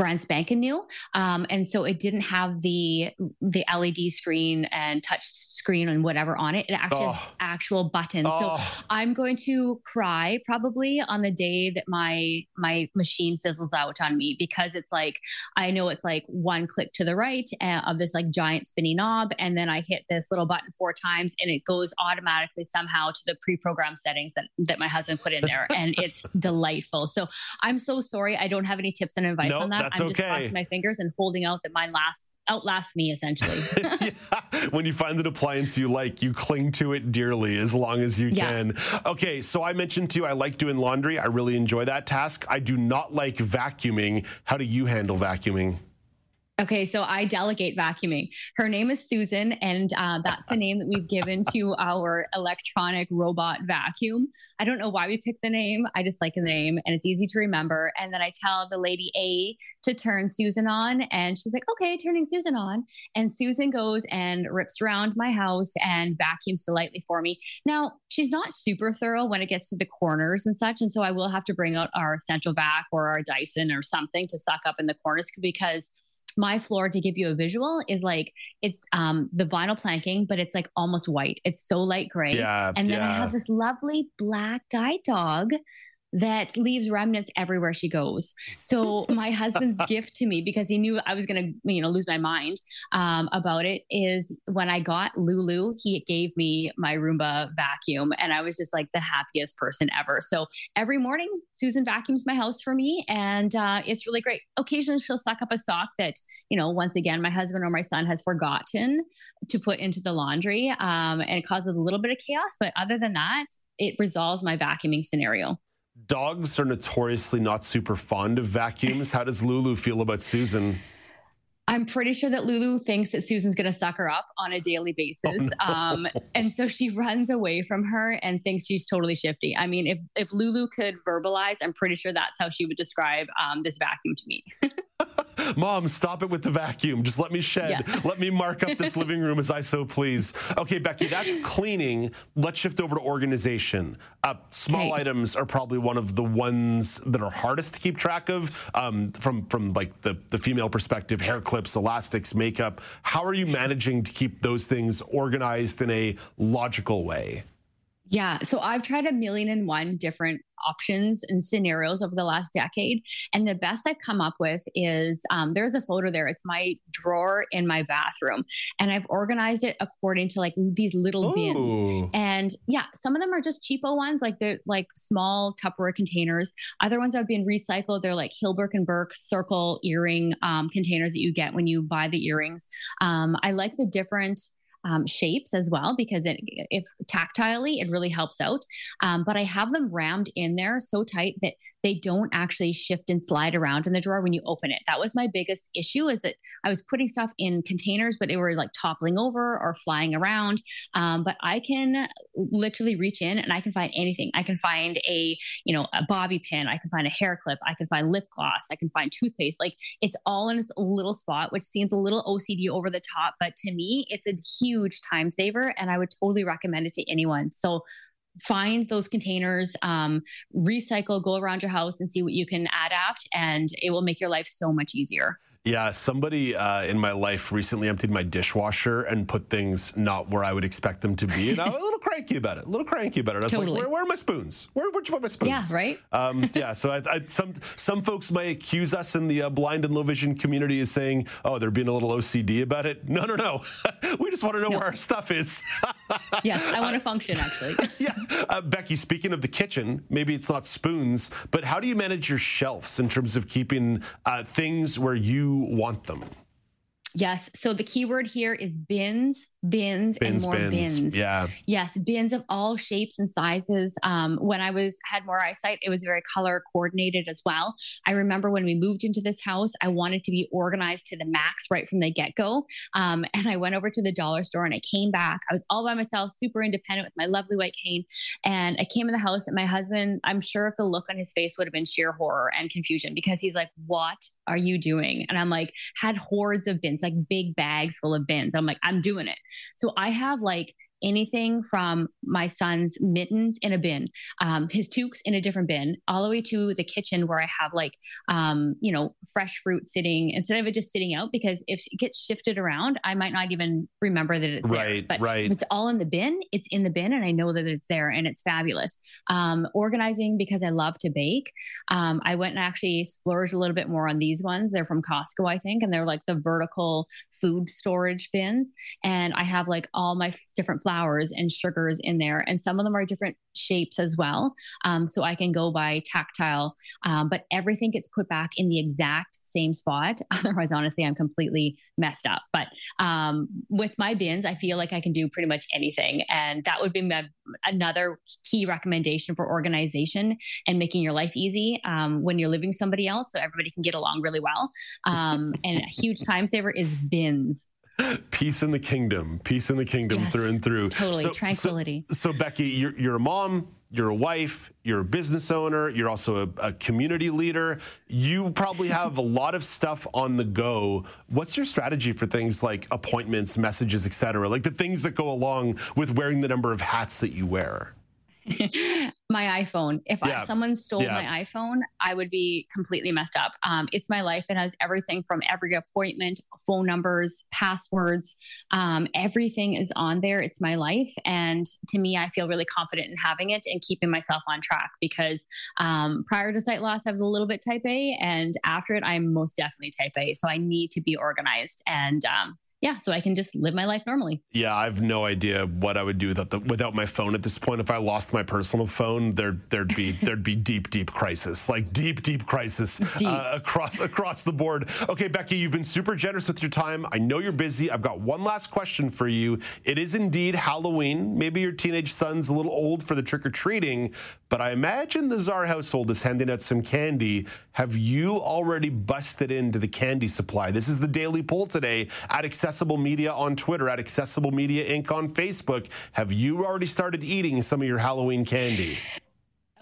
brand spanking new. Um, and so it didn't have the the LED screen and touch screen and whatever on it. It actually oh. has actual buttons. Oh. So I'm going to cry probably on the day that my my machine fizzles out on me because it's like I know it's like one click to the right uh, of this like giant spinny knob, and then I hit this little button four times, and it goes automatically somehow to the pre-programmed settings that that my husband put in there, and it's delightful. So I'm so sorry I don't have any tips and advice nope, on that. That's I'm okay. just crossing my fingers and holding out that mine last outlast me essentially. yeah. When you find an appliance you like, you cling to it dearly as long as you yeah. can. Okay, so I mentioned to you I like doing laundry. I really enjoy that task. I do not like vacuuming. How do you handle vacuuming? Okay, so I delegate vacuuming. Her name is Susan, and uh, that's the name that we've given to our electronic robot vacuum. I don't know why we picked the name. I just like the name, and it's easy to remember. And then I tell the lady A to turn Susan on, and she's like, "Okay, turning Susan on." And Susan goes and rips around my house and vacuums delightfully for me. Now she's not super thorough when it gets to the corners and such, and so I will have to bring out our Central Vac or our Dyson or something to suck up in the corners because my floor to give you a visual is like it's um the vinyl planking but it's like almost white it's so light gray yeah, and then yeah. i have this lovely black guide dog that leaves remnants everywhere she goes. So my husband's gift to me, because he knew I was going to, you know, lose my mind um, about it, is when I got Lulu, he gave me my Roomba vacuum, and I was just like the happiest person ever. So every morning, Susan vacuums my house for me, and uh, it's really great. Occasionally, she'll suck up a sock that, you know, once again, my husband or my son has forgotten to put into the laundry, um, and it causes a little bit of chaos. But other than that, it resolves my vacuuming scenario. Dogs are notoriously not super fond of vacuums. How does Lulu feel about Susan? I'm pretty sure that Lulu thinks that Susan's going to suck her up on a daily basis. Oh, no. um, and so she runs away from her and thinks she's totally shifty. I mean, if, if Lulu could verbalize, I'm pretty sure that's how she would describe um, this vacuum to me. Mom, stop it with the vacuum. Just let me shed. Yeah. Let me mark up this living room as I so please. Okay, Becki, that's cleaning. Let's shift over to organization. Uh, small hey. items are probably one of the ones that are hardest to keep track of um, from from like the, the female perspective, hair clips, elastics, makeup. How are you managing to keep those things organized in a logical way? Yeah. So I've tried a million and one different options and scenarios over the last decade. And the best I've come up with is um, there's a photo there. It's my drawer in my bathroom. And I've organized it according to like these little Ooh. bins. And yeah, some of them are just cheapo ones, like they're like small Tupperware containers. Other ones have been recycled. They're like Hillberg and Berk circle earring um, containers that you get when you buy the earrings. Um, I like the different um, shapes as well because it if tactilely it really helps out. Um, but I have them rammed in there so tight that they don't actually shift and slide around in the drawer when you open it. That was my biggest issue is that I was putting stuff in containers, but they were like toppling over or flying around. Um, but I can literally reach in and I can find anything. I can find a, you know, a bobby pin. I can find a hair clip. I can find lip gloss. I can find toothpaste. Like it's all in its little spot, which seems a little OCD over the top. But to me, it's a huge time saver and I would totally recommend it to anyone. So find those containers, um, recycle, go around your house and see what you can adapt, and it will make your life so much easier. Yeah, somebody uh, in my life recently emptied my dishwasher and put things not where I would expect them to be, and I was a little cranky about it. A little cranky about it. I was totally. like, where, where, are my spoons? Where, where'd you put my spoons? Yeah, right. Um, yeah, so I, I, some some folks may accuse us in the uh, blind and low vision community as saying, oh, they're being a little OCD about it. No, no, no. we just want to know no. where our stuff is. yes, I want to function actually. yeah, uh, Becki. Speaking of the kitchen, maybe it's not spoons, but how do you manage your shelves in terms of keeping uh, things where you want them. Yes. So the keyword here is bins bins, bins and more bins. bins. Yeah. Yes, bins of all shapes and sizes. Um, when I was had more eyesight, it was very color coordinated as well. I remember when we moved into this house, I wanted to be organized to the max right from the get go. Um, and I went over to the dollar store and I came back. I was all by myself, super independent with my lovely white cane. And I came in the house and my husband, I'm sure if the look on his face would have been sheer horror and confusion because he's like, "What are you doing?" And I'm like, had hordes of bins, like big bags full of bins. I'm like, I'm doing it. So I have like anything from my son's mittens in a bin, um, his toques in a different bin, all the way to the kitchen where I have like, um, you know, fresh fruit sitting instead of it just sitting out because if it gets shifted around, I might not even remember that it's right, there. But right. if it's all in the bin, it's in the bin and I know that it's there and it's fabulous. Um, organizing because I love to bake. Um, I went and actually splurged a little bit more on these ones. They're from Costco, I think, and they're like the vertical food storage bins. And I have like all my f- different flours and sugars in there. And some of them are different shapes as well. Um, so I can go by tactile, um, but everything gets put back in the exact same spot. Otherwise, honestly, I'm completely messed up. But um, with my bins, I feel like I can do pretty much anything. And that would be my, another key recommendation for organization and making your life easy um, when you're living somebody else so everybody can get along really well. Um, and a huge time saver is bins peace in the kingdom, peace in the kingdom yes, through and through. Totally, so, tranquility. So, so, Becki, you're, you're a mom, you're a wife, you're a business owner, you're also a, a, community leader. You probably have a lot of stuff on the go. What's your strategy for things like appointments, messages, et cetera? Like the things that go along with wearing the number of hats that you wear? my iPhone. If Yeah. I, someone stole Yeah. my iPhone, I would be completely messed up. Um, it's my life. It has everything from every appointment, phone numbers, passwords. Um, everything is on there. It's my life. And to me, I feel really confident in having it and keeping myself on track because um, prior to sight loss, I was a little bit type A. And after it, I'm most definitely type A. So I need to be organized. And um, yeah, so I can just live my life normally. Yeah, I have no idea what I would do without the without my phone at this point. If I lost my personal phone, there there'd be there'd be deep deep crisis, like deep deep crisis Uh, across across the board. Okay, Becki, you've been super generous with your time. I know you're busy. I've got one last question for you. It is indeed Halloween. Maybe your teenage son's a little old for the trick or treating, but I imagine the Zerr household is handing out some candy. Have you already busted into the candy supply? This is the daily poll today at Accessible Media on Twitter, at Accessible Media Inc. on Facebook. Have you already started eating some of your Halloween candy?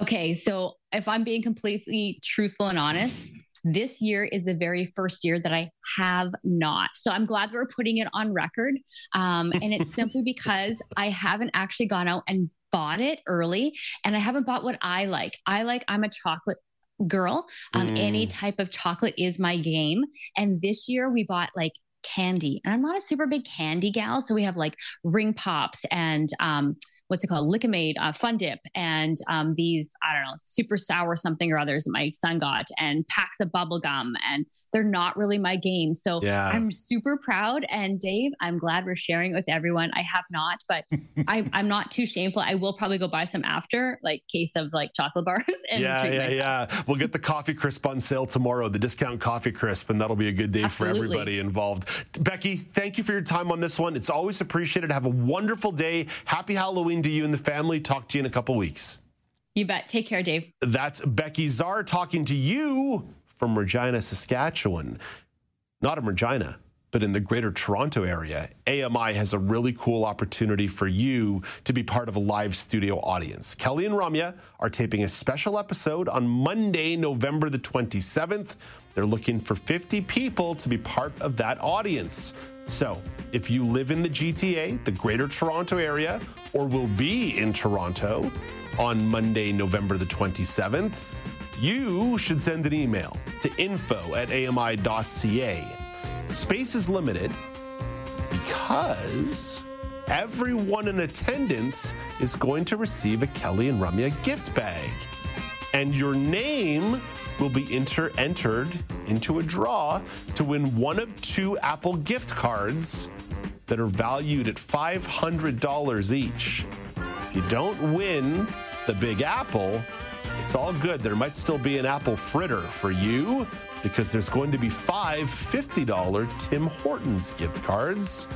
Okay, so if I'm being completely truthful and honest, this year is the very first year that I have not. So I'm glad that we're putting it on record. Um, and it's simply because I haven't actually gone out and bought it early and I haven't bought what I like. I like, I'm a chocolate girl. Um, Any Mm. type of chocolate is my game. And this year we bought like candy. And I'm not a super big candy gal. So we have like ring pops and um, what's it called? Lik-M-Aid, uh, Fun Dip, and um, these, I don't know, super sour something or others that my son got, and packs of bubble gum. And they're not really my game. So Yeah. I'm super proud. And Dave, I'm glad we're sharing it with everyone. I have not, but I, I'm not too shameful. I will probably go buy some after, like case of like chocolate bars and yeah, yeah, myself. yeah. We'll get the coffee crisp on sale tomorrow, the discount coffee crisp, and that'll be a good day for everybody involved. Becki, thank you for your time on this one. It's always appreciated. Have a wonderful day. Happy Halloween to you and the family. Talk to you in a couple weeks. You bet. Take care, Dave. That's Becki Zerr talking to you from Regina, Saskatchewan. Not in Regina, but in the greater Toronto area. AMI has a really cool opportunity for you to be part of a live studio audience. Kelly and Ramya are taping a special episode on Monday, November the 27th. They're looking for 50 people to be part of that audience. So, if you live in the GTA, the greater Toronto area, or will be in Toronto on Monday, November the 27th, you should send an email to info at ami.ca. Space is limited because everyone in attendance is going to receive a Kelly and Ramya gift bag. And your name will be entered into a draw to win one of two Apple gift cards that are valued at $500 each. If you don't win the Big Apple, it's all good. There might still be an apple fritter for you because there's going to be five $50 Tim Hortons gift cards.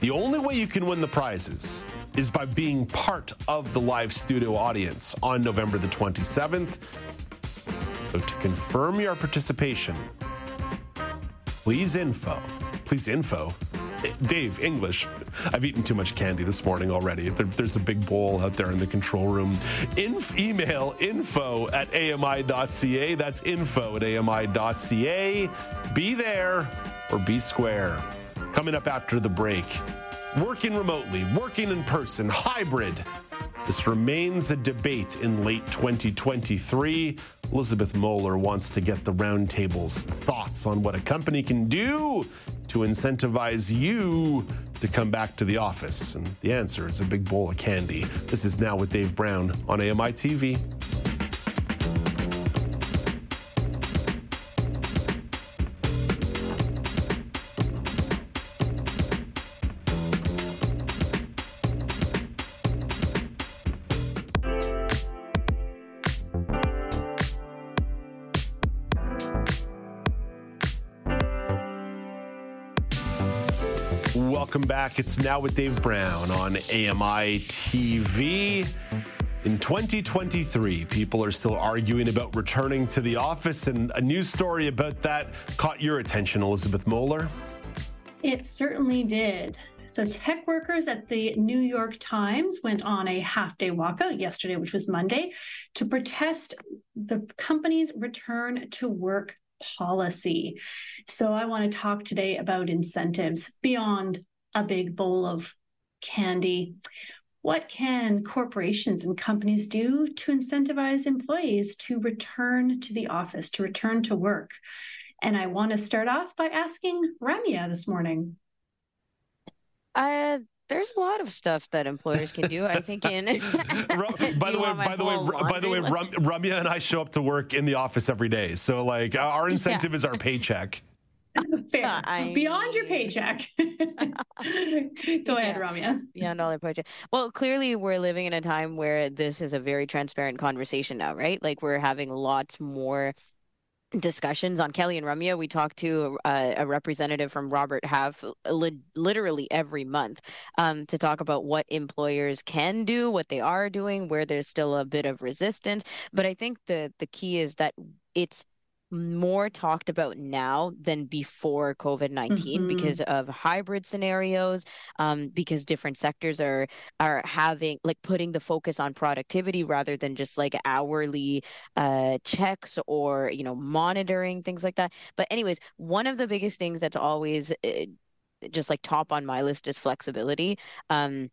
The only way you can win the prizes is by being part of the live studio audience on November the 27th. So to confirm your participation, please info, please info. Dave, English. I've eaten too much candy this morning already. There- there's a big bowl out there in the control room. Inf- email info at ami.ca. That's info at ami.ca. Be there or be square. Coming up after the break, working remotely, working in person, hybrid. This remains a debate in late 2023. Elizabeth Moeller wants to get the roundtable's thoughts on what a company can do to incentivize you to come back to the office. And the answer is a big bowl of candy. This is Now with Dave Brown on AMI TV. Back. It's now with Dave Brown on AMI TV. In 2023, people are still arguing about returning to the office, and a news story about that caught your attention, Elizabeth Moeller. It certainly did. So, tech workers at the New York Times went on a half day walkout yesterday, which was Monday, to protest the company's return to work policy. So, I want to talk today about incentives beyond a big bowl of candy. what can corporations and companies do to incentivize employees to return to the office, to return to work? And I want to start off by asking Ramya this morning. Uh, there's a lot of stuff that employers can do. I think in. by the way, by the way, by the way, Ram, Ramya and I show up to work in the office every day. So like, our incentive yeah. is our paycheck. Fair. I... Beyond your paycheck. Go ahead, Ramya. Beyond all their paycheck. Well, clearly we're living in a time where this is a very transparent conversation now, right? Like we're having lots more discussions on Kelly and Ramya. We talked to a, a representative from Robert Half li- literally every month um, to talk about what employers can do, what they are doing, where there's still a bit of resistance. But I think the the key is that it's more talked about now than before COVID 19 mm-hmm. because of hybrid scenarios, um, because different sectors are are having like putting the focus on productivity rather than just like hourly uh, checks or you know monitoring things like that. But anyways, one of the biggest things that's always uh, just like top on my list is flexibility. Um,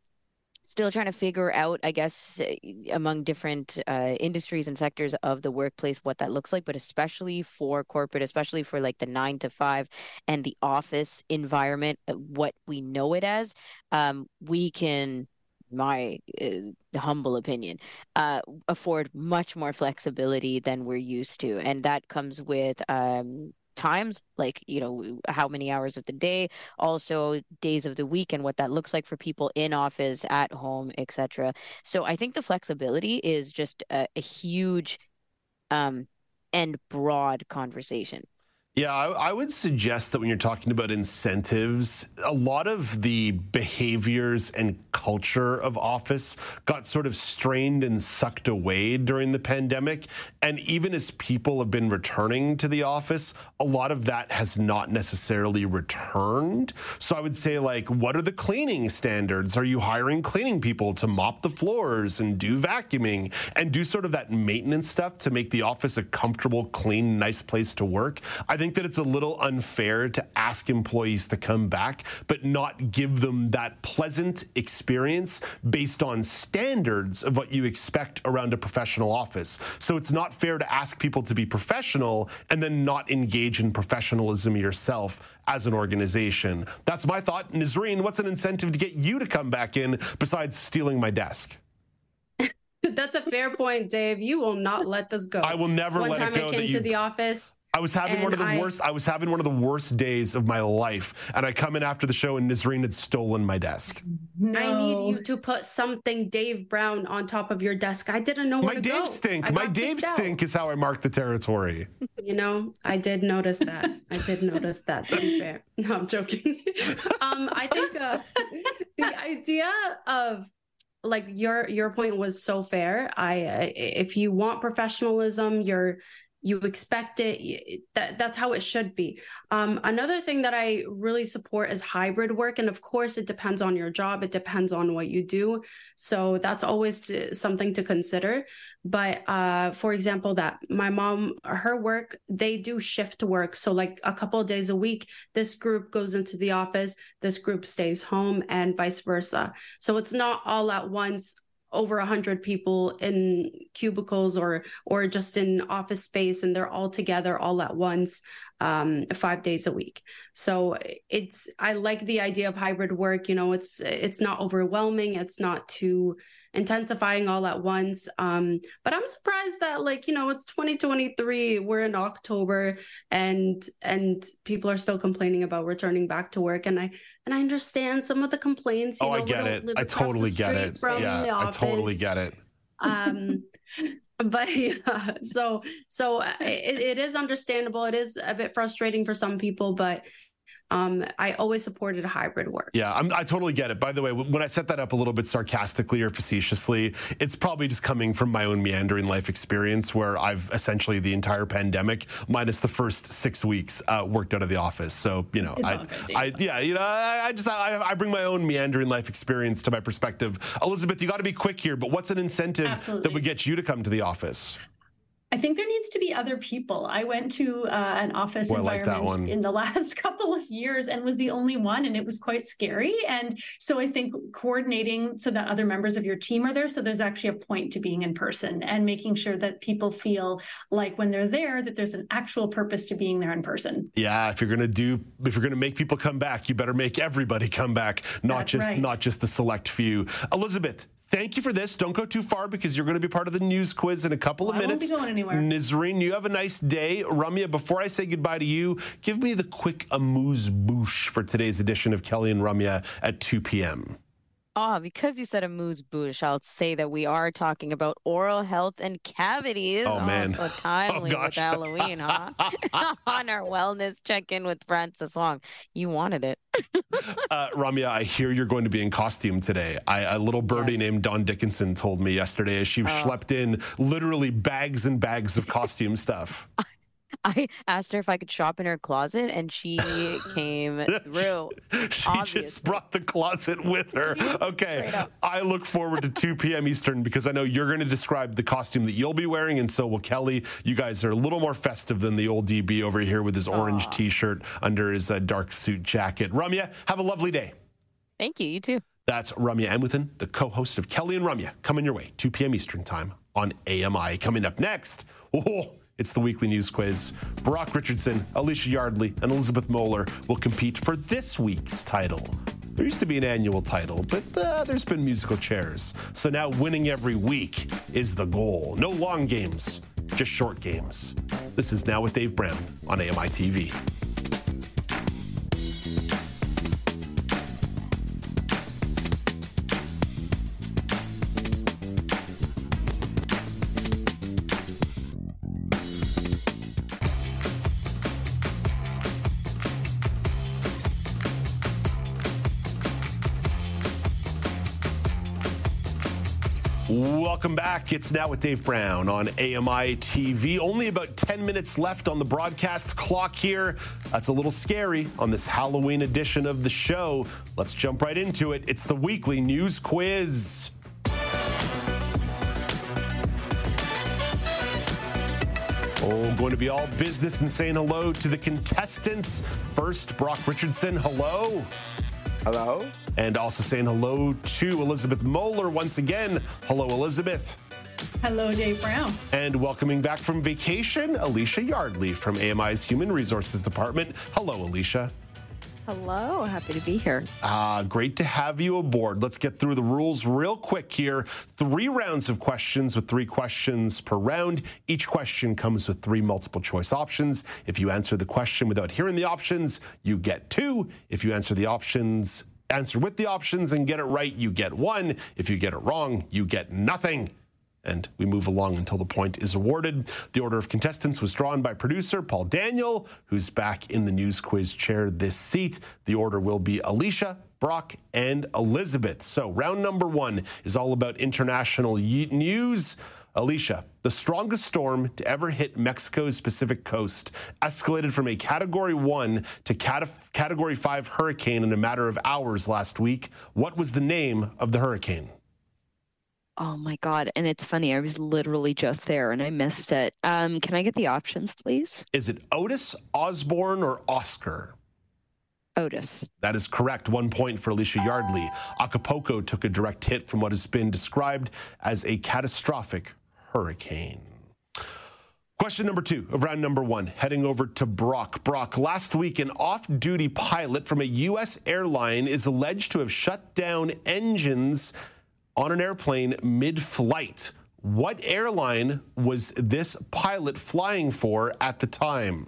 still trying to figure out, I guess, eh, among different uh, industries and sectors of the workplace what that looks like, but especially for corporate, especially for like the nine to five and the office environment, uh, what we know it as, um, we can my uh, humble opinion, uh, afford much more flexibility than we're used to. And that comes with um, times like you know how many hours of the day also days of the week and what that looks like for people in office at home etc so i think the flexibility is just a, a huge um and broad conversation yeah, I, I, would suggest that when you're talking about incentives, a lot of the behaviors and culture of office got sort of strained and sucked away during the pandemic. And even as people have been returning to the office, a lot of that has not necessarily returned. So I would say, like, what are the cleaning standards? Are you hiring cleaning people to mop the floors and do vacuuming and do sort of that maintenance stuff to make the office a comfortable, clean, nice place to work? I think that it's a little unfair to ask employees to come back, but not give them that pleasant experience based on standards of what you expect around a professional office. So it's not fair to ask people to be professional and then not engage in professionalism yourself as an organization. That's my thought. Nazreen, what's an incentive to get you to come back in besides stealing my desk? That's a fair point, Dave. You will not let this go. I will never One let time it go. I came to the office I was having and one of the I, worst. I was having one of the worst days of my life, and I come in after the show, and Nazreen had stolen my desk. No. I need you to put something Dave Brown on top of your desk. I didn't know my to Dave go. stink. My Dave stink out. is how I mark the territory. You know, I did notice that. I did notice that. To be fair, no, I'm joking. um, I think uh, the idea of like your your point was so fair i uh, if you want professionalism you're you expect it that that's how it should be. Um, another thing that i really support is hybrid work and of course it depends on your job it depends on what you do. So that's always to, something to consider. But uh, for example that my mom her work they do shift work. So like a couple of days a week this group goes into the office this group stays home and vice versa. So it's not all at once over 100 people in cubicles or or just in office space and they're all together all at once um, five days a week so it's i like the idea of hybrid work you know it's it's not overwhelming it's not too intensifying all at once. Um, but I'm surprised that like, you know, it's 2023, we're in October and and people are still complaining about returning back to work. And I and I understand some of the complaints. oh, know, I get it. I totally get it. Yeah, I totally get it. Um but yeah, so so uh, it, it is understandable. It is a bit frustrating for some people but um, I always supported a hybrid work. Yeah, I'm, i totally get it. By the way, when I set that up a little bit sarcastically or facetiously, it's probably just coming from my own meandering life experience where I've essentially the entire pandemic, minus the first six weeks, uh, worked out of the office. So, you know, I, I, yeah, you know, I, I just, I, I, bring my own meandering life experience to my perspective. Elizabeth, you got to be quick here, but what's an incentive Absolutely. that would get you to come to the office? I think there needs to be other people. I went to uh, an office Boy, I like that environment one. in the last couple of years and was the only one, and it was quite scary. And so I think coordinating so that other members of your team are there. So there's actually a point to being in person and making sure that people feel like when they're there that there's an actual purpose to being there in person. Yeah, if you're gonna do, if you're gonna make people come back, you better make everybody come back, not That's just right. not just the select few. Elizabeth, thank you for this. Don't go too far because you're going to be part of the news quiz in a couple oh, of I won't minutes. be going anywhere. Nizreen, you have a nice day. Ramya, before I say goodbye to you, give me the quick amuse bouche for today's edition of Kelly and Ramya at 2 p.m. Oh, because you said a moose bush, I'll say that we are talking about oral health and cavities. Oh, man. so timely with gosh. Halloween, huh? On our wellness check-in with Francis Long. You wanted it. Uh, Ramya, I hear you're going to be in costume today. I, a little birdie named Dawn Dickinson told me yesterday as she Oh. schlepped in literally bags and bags of costume stuff. I asked her if I could shop in her closet, and she came through. She just brought the closet with her. Okay. I look forward to 2 p.m. Eastern because I know you're going to describe the costume that you'll be wearing, and so will Kelly. You guys are a little more festive than the old DB over here with his orange t shirt under his uh, dark suit jacket. Ramya, have a lovely day. Thank you. You too. That's Ramya Amuthan, the co host of Kelly and Ramya, coming your way, 2 p.m. Eastern Time on AMI. Coming up next, oh, it's the weekly news quiz. Brock Richardson, Alicia Yardley, and Elizabeth Moeller will compete for this week's title. There used to be an annual title, but uh, there's been musical chairs. So now winning every week is the goal. No long games, just short games. This is Now with Dave Brown on AMI TV. Welcome back. It's now with Dave Brown on AMI TV. Only about 10 minutes left on the broadcast clock here. That's a little scary on this Halloween edition of the show. Let's jump right into it. It's the weekly news quiz. Oh, going to be all business and saying hello to the contestants. First, Brock Richardson, hello. Hello. And also saying hello to Elizabeth Moeller once again. Hello, Elizabeth. Hello, Dave Brown. And welcoming back from vacation, Alicia Yardley from AMI's Human Resources Department. Hello, Alicia. Hello. Happy to be here. Ah, great to have you aboard. Let's get through the rules real quick here. Three rounds of questions with three questions per round. Each question comes with three multiple choice options. If you answer the question without hearing the options, you get two. If you answer the options, answer with the options and get it right, you get one. If you get it wrong, you get nothing and we move along until the point is awarded. The order of contestants was drawn by producer Paul Daniel, who's back in the news quiz chair this seat. The order will be Alicia, Brock, and Elizabeth. So, round number one is all about international news. Alicia, the strongest storm to ever hit Mexico's Pacific coast escalated from a Category 1 to cate- Category 5 hurricane in a matter of hours last week. What was the name of the hurricane? Oh my God. And it's funny. I was literally just there and I missed it. Um, can I get the options, please? Is it Otis, Osborne, or Oscar? Otis. That is correct. One point for Alicia Yardley. Acapulco took a direct hit from what has been described as a catastrophic hurricane. Question number two of round number one, heading over to Brock. Brock, last week, an off duty pilot from a U.S. airline is alleged to have shut down engines on an airplane mid flight. What airline was this pilot flying for at the time?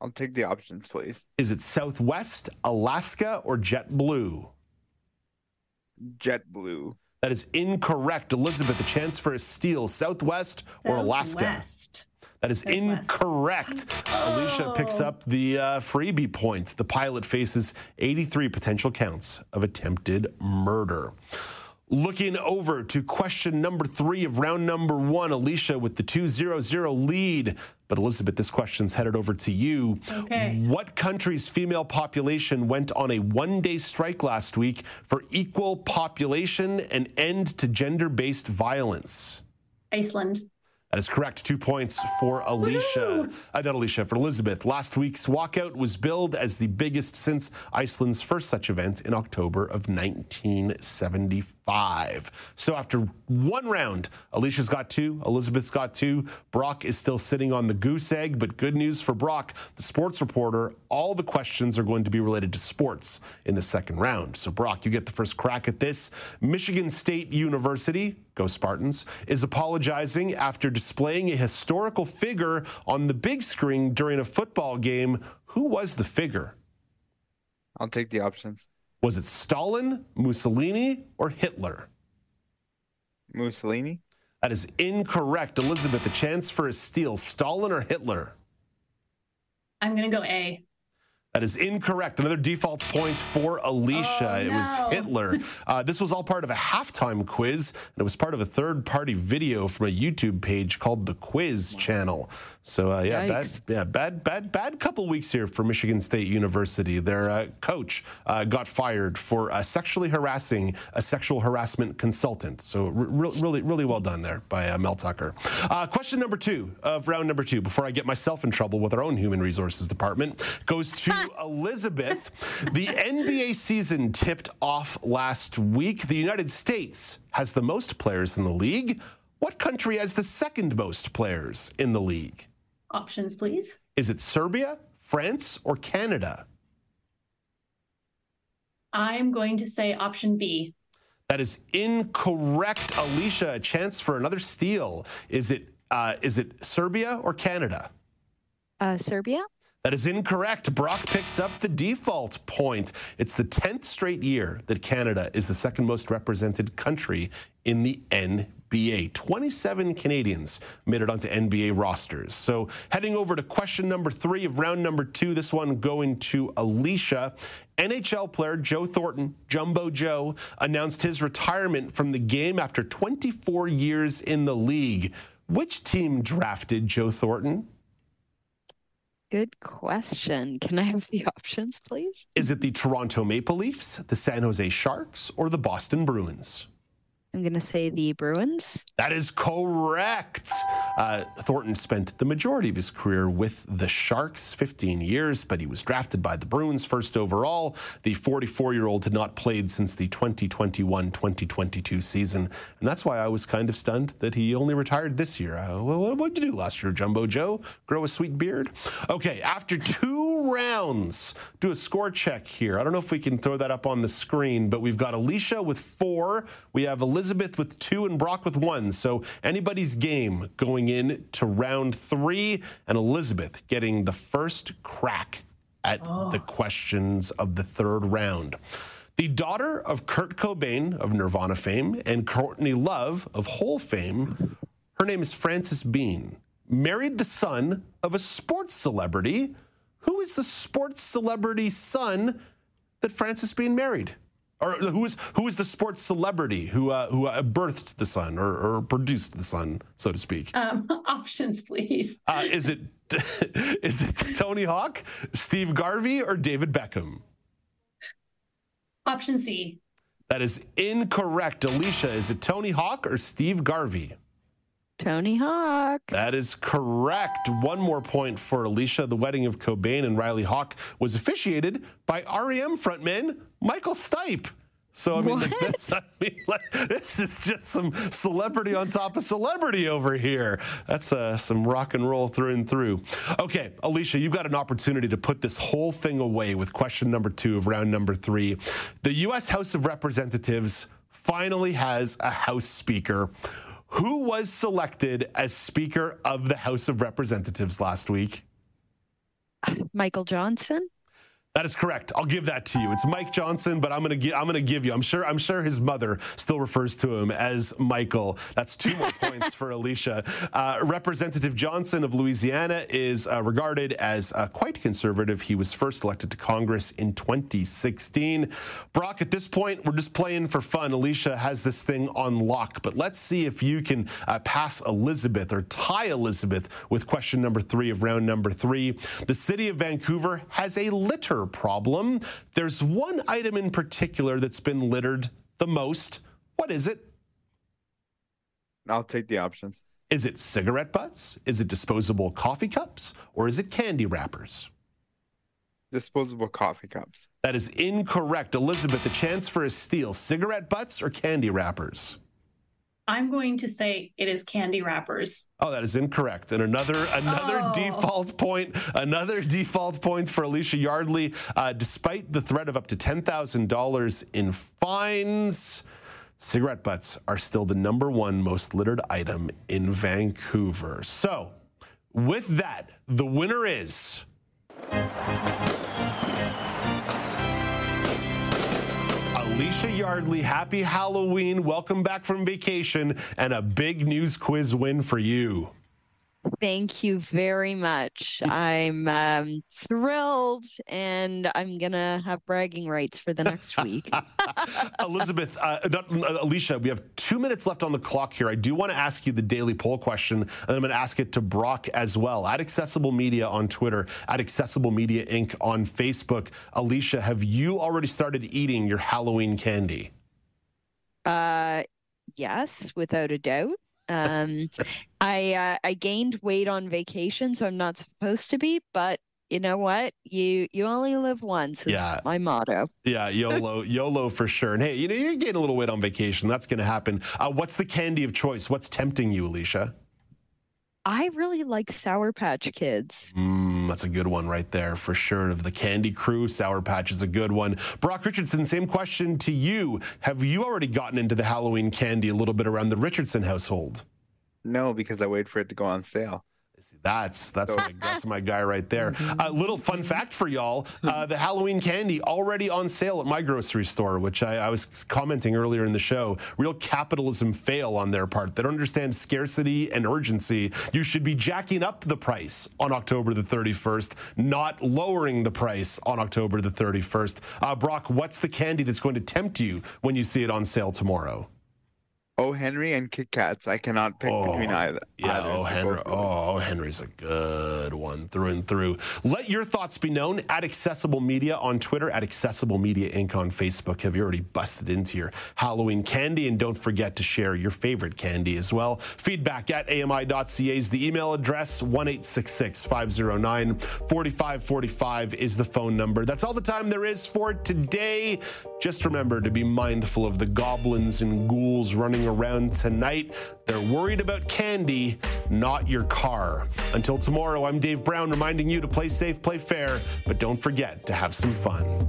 I'll take the options, please. Is it Southwest, Alaska, or JetBlue? JetBlue. That is incorrect. Elizabeth, a chance for a steal. Southwest or Alaska? Southwest. That is incorrect. Alicia picks up the uh, freebie point. The pilot faces 83 potential counts of attempted murder. Looking over to question number three of round number one, Alicia with the 2 0 0 lead. But Elizabeth, this question's headed over to you. Okay. What country's female population went on a one day strike last week for equal population and end to gender based violence? Iceland. That is correct. Two points for Alicia. Uh, not Alicia, for Elizabeth. Last week's walkout was billed as the biggest since Iceland's first such event in October of 1975. So after one round, Alicia's got two, Elizabeth's got two. Brock is still sitting on the goose egg, but good news for Brock, the sports reporter, all the questions are going to be related to sports in the second round. So, Brock, you get the first crack at this. Michigan State University Go Spartans, is apologizing after displaying a historical figure on the big screen during a football game. Who was the figure? I'll take the options. Was it Stalin, Mussolini, or Hitler? Mussolini. That is incorrect. Elizabeth, the chance for a steal Stalin or Hitler? I'm going to go A. That is incorrect. Another default point for Alicia. Oh, it was. Hitler. Uh, this was all part of a halftime quiz, and it was part of a third party video from a YouTube page called the Quiz Channel. So uh, yeah, bad, yeah, bad, bad, bad couple weeks here for Michigan State University. Their uh, coach uh, got fired for uh, sexually harassing a sexual harassment consultant. So re- really, really well done there by uh, Mel Tucker. Uh, question number two of round number two, before I get myself in trouble with our own human resources department, goes to Elizabeth. The NBA season tipped off last week. The United States has the most players in the league. What country has the second most players in the league? Options, please. Is it Serbia, France, or Canada? I'm going to say option B. That is incorrect, Alicia. A chance for another steal. Is it uh, is it Serbia or Canada? Uh, Serbia? That is incorrect. Brock picks up the default point. It's the 10th straight year that Canada is the second most represented country in the NBA. 27 Canadians made it onto NBA rosters. So heading over to question number three of round number two, this one going to Alicia. NHL player Joe Thornton, Jumbo Joe, announced his retirement from the game after 24 years in the league. Which team drafted Joe Thornton? Good question. Can I have the options, please? Is it the Toronto Maple Leafs, the San Jose Sharks, or the Boston Bruins? I'm going to say the Bruins. That is correct. Uh, Thornton spent the majority of his career with the Sharks, 15 years, but he was drafted by the Bruins first overall. The 44 year old had not played since the 2021 2022 season. And that's why I was kind of stunned that he only retired this year. Uh, what did you do last year, Jumbo Joe? Grow a sweet beard? Okay, after two rounds, do a score check here. I don't know if we can throw that up on the screen, but we've got Alicia with four. We have Elizabeth with two and Brock with one. So anybody's game going in to round three, and Elizabeth getting the first crack at the oh. questions of the third round. The daughter of Kurt Cobain of Nirvana fame and Courtney Love of Hole fame, her name is Frances Bean, married the son of a sports celebrity. Who is the sports celebrity son that Frances Bean married? Or who is who is the sports celebrity who uh, who uh, birthed the son or, or produced the son, so to speak? Um, options, please. Uh, is it is it Tony Hawk, Steve Garvey, or David Beckham? Option C. That is incorrect. Alicia, is it Tony Hawk or Steve Garvey? Tony Hawk. That is correct. One more point for Alicia. The wedding of Cobain and Riley Hawk was officiated by REM frontman Michael Stipe. So I mean, like, this, I mean like, this is just some celebrity on top of celebrity over here. That's uh, some rock and roll through and through. Okay, Alicia, you've got an opportunity to put this whole thing away with question number two of round number three. The U.S. House of Representatives finally has a House Speaker. Who was selected as Speaker of the House of Representatives last week? Michael Johnson. That is correct. I'll give that to you. It's Mike Johnson, but I'm gonna give I'm gonna give you. I'm sure I'm sure his mother still refers to him as Michael. That's two more points for Alicia. Uh, Representative Johnson of Louisiana is uh, regarded as uh, quite conservative. He was first elected to Congress in 2016. Brock, at this point, we're just playing for fun. Alicia has this thing on lock, but let's see if you can uh, pass Elizabeth or tie Elizabeth with question number three of round number three. The city of Vancouver has a litter problem. There's one item in particular that's been littered the most. What is it? I'll take the options. Is it cigarette butts? Is it disposable coffee cups? Or is it candy wrappers? Disposable coffee cups. That is incorrect. Elizabeth, the chance for a steal cigarette butts or candy wrappers? I'm going to say it is candy wrappers. Oh, that is incorrect. And another another Oh. default point, another default points for Alicia Yardley. Uh, despite the threat of up to ten thousand dollars in fines, cigarette butts are still the number one most littered item in Vancouver. So, with that, the winner is. Alicia Yardley, happy Halloween. Welcome back from vacation and a big news quiz win for you. Thank you very much. I'm um, thrilled, and I'm gonna have bragging rights for the next week. Elizabeth, uh, not, uh, Alicia, we have two minutes left on the clock here. I do want to ask you the daily poll question, and I'm going to ask it to Brock as well. At Accessible Media on Twitter, at Accessible Media Inc. on Facebook. Alicia, have you already started eating your Halloween candy? Uh, yes, without a doubt. Um, I uh, I gained weight on vacation, so I'm not supposed to be. But you know what? You you only live once. Is Yeah. my motto. Yeah, YOLO, YOLO for sure. And hey, you know, you're getting a little weight on vacation. That's going to happen. Uh, what's the candy of choice? What's tempting you, Alicia? I really like Sour Patch Kids. Mm, that's a good one right there for sure. Of the Candy Crew, Sour Patch is a good one. Brock Richardson, same question to you. Have you already gotten into the Halloween candy a little bit around the Richardson household? No, because I wait for it to go on sale. That's that's my that's my guy right there. Mm-hmm. A little fun fact for y'all: uh, the Halloween candy already on sale at my grocery store, which I, I was commenting earlier in the show. Real capitalism fail on their part. They don't understand scarcity and urgency. You should be jacking up the price on October the 31st, not lowering the price on October the 31st. Uh, Brock, what's the candy that's going to tempt you when you see it on sale tomorrow? Oh, Henry and Kit Kats. I cannot pick between oh, either. Yeah, either. oh Henry, oh Henry's a good one through and through. Let your thoughts be known at Accessible Media on Twitter, at Accessible Media Inc. on Facebook. Have you already busted into your Halloween candy? And don't forget to share your favorite candy as well. Feedback at AMI.ca is the email address. 1 509 4545 is the phone number. That's all the time there is for today. Just remember to be mindful of the goblins and ghouls running around tonight. They're worried about candy, not your car. Until tomorrow, I'm Dave Brown reminding you to play safe, play fair, but don't forget to have some fun.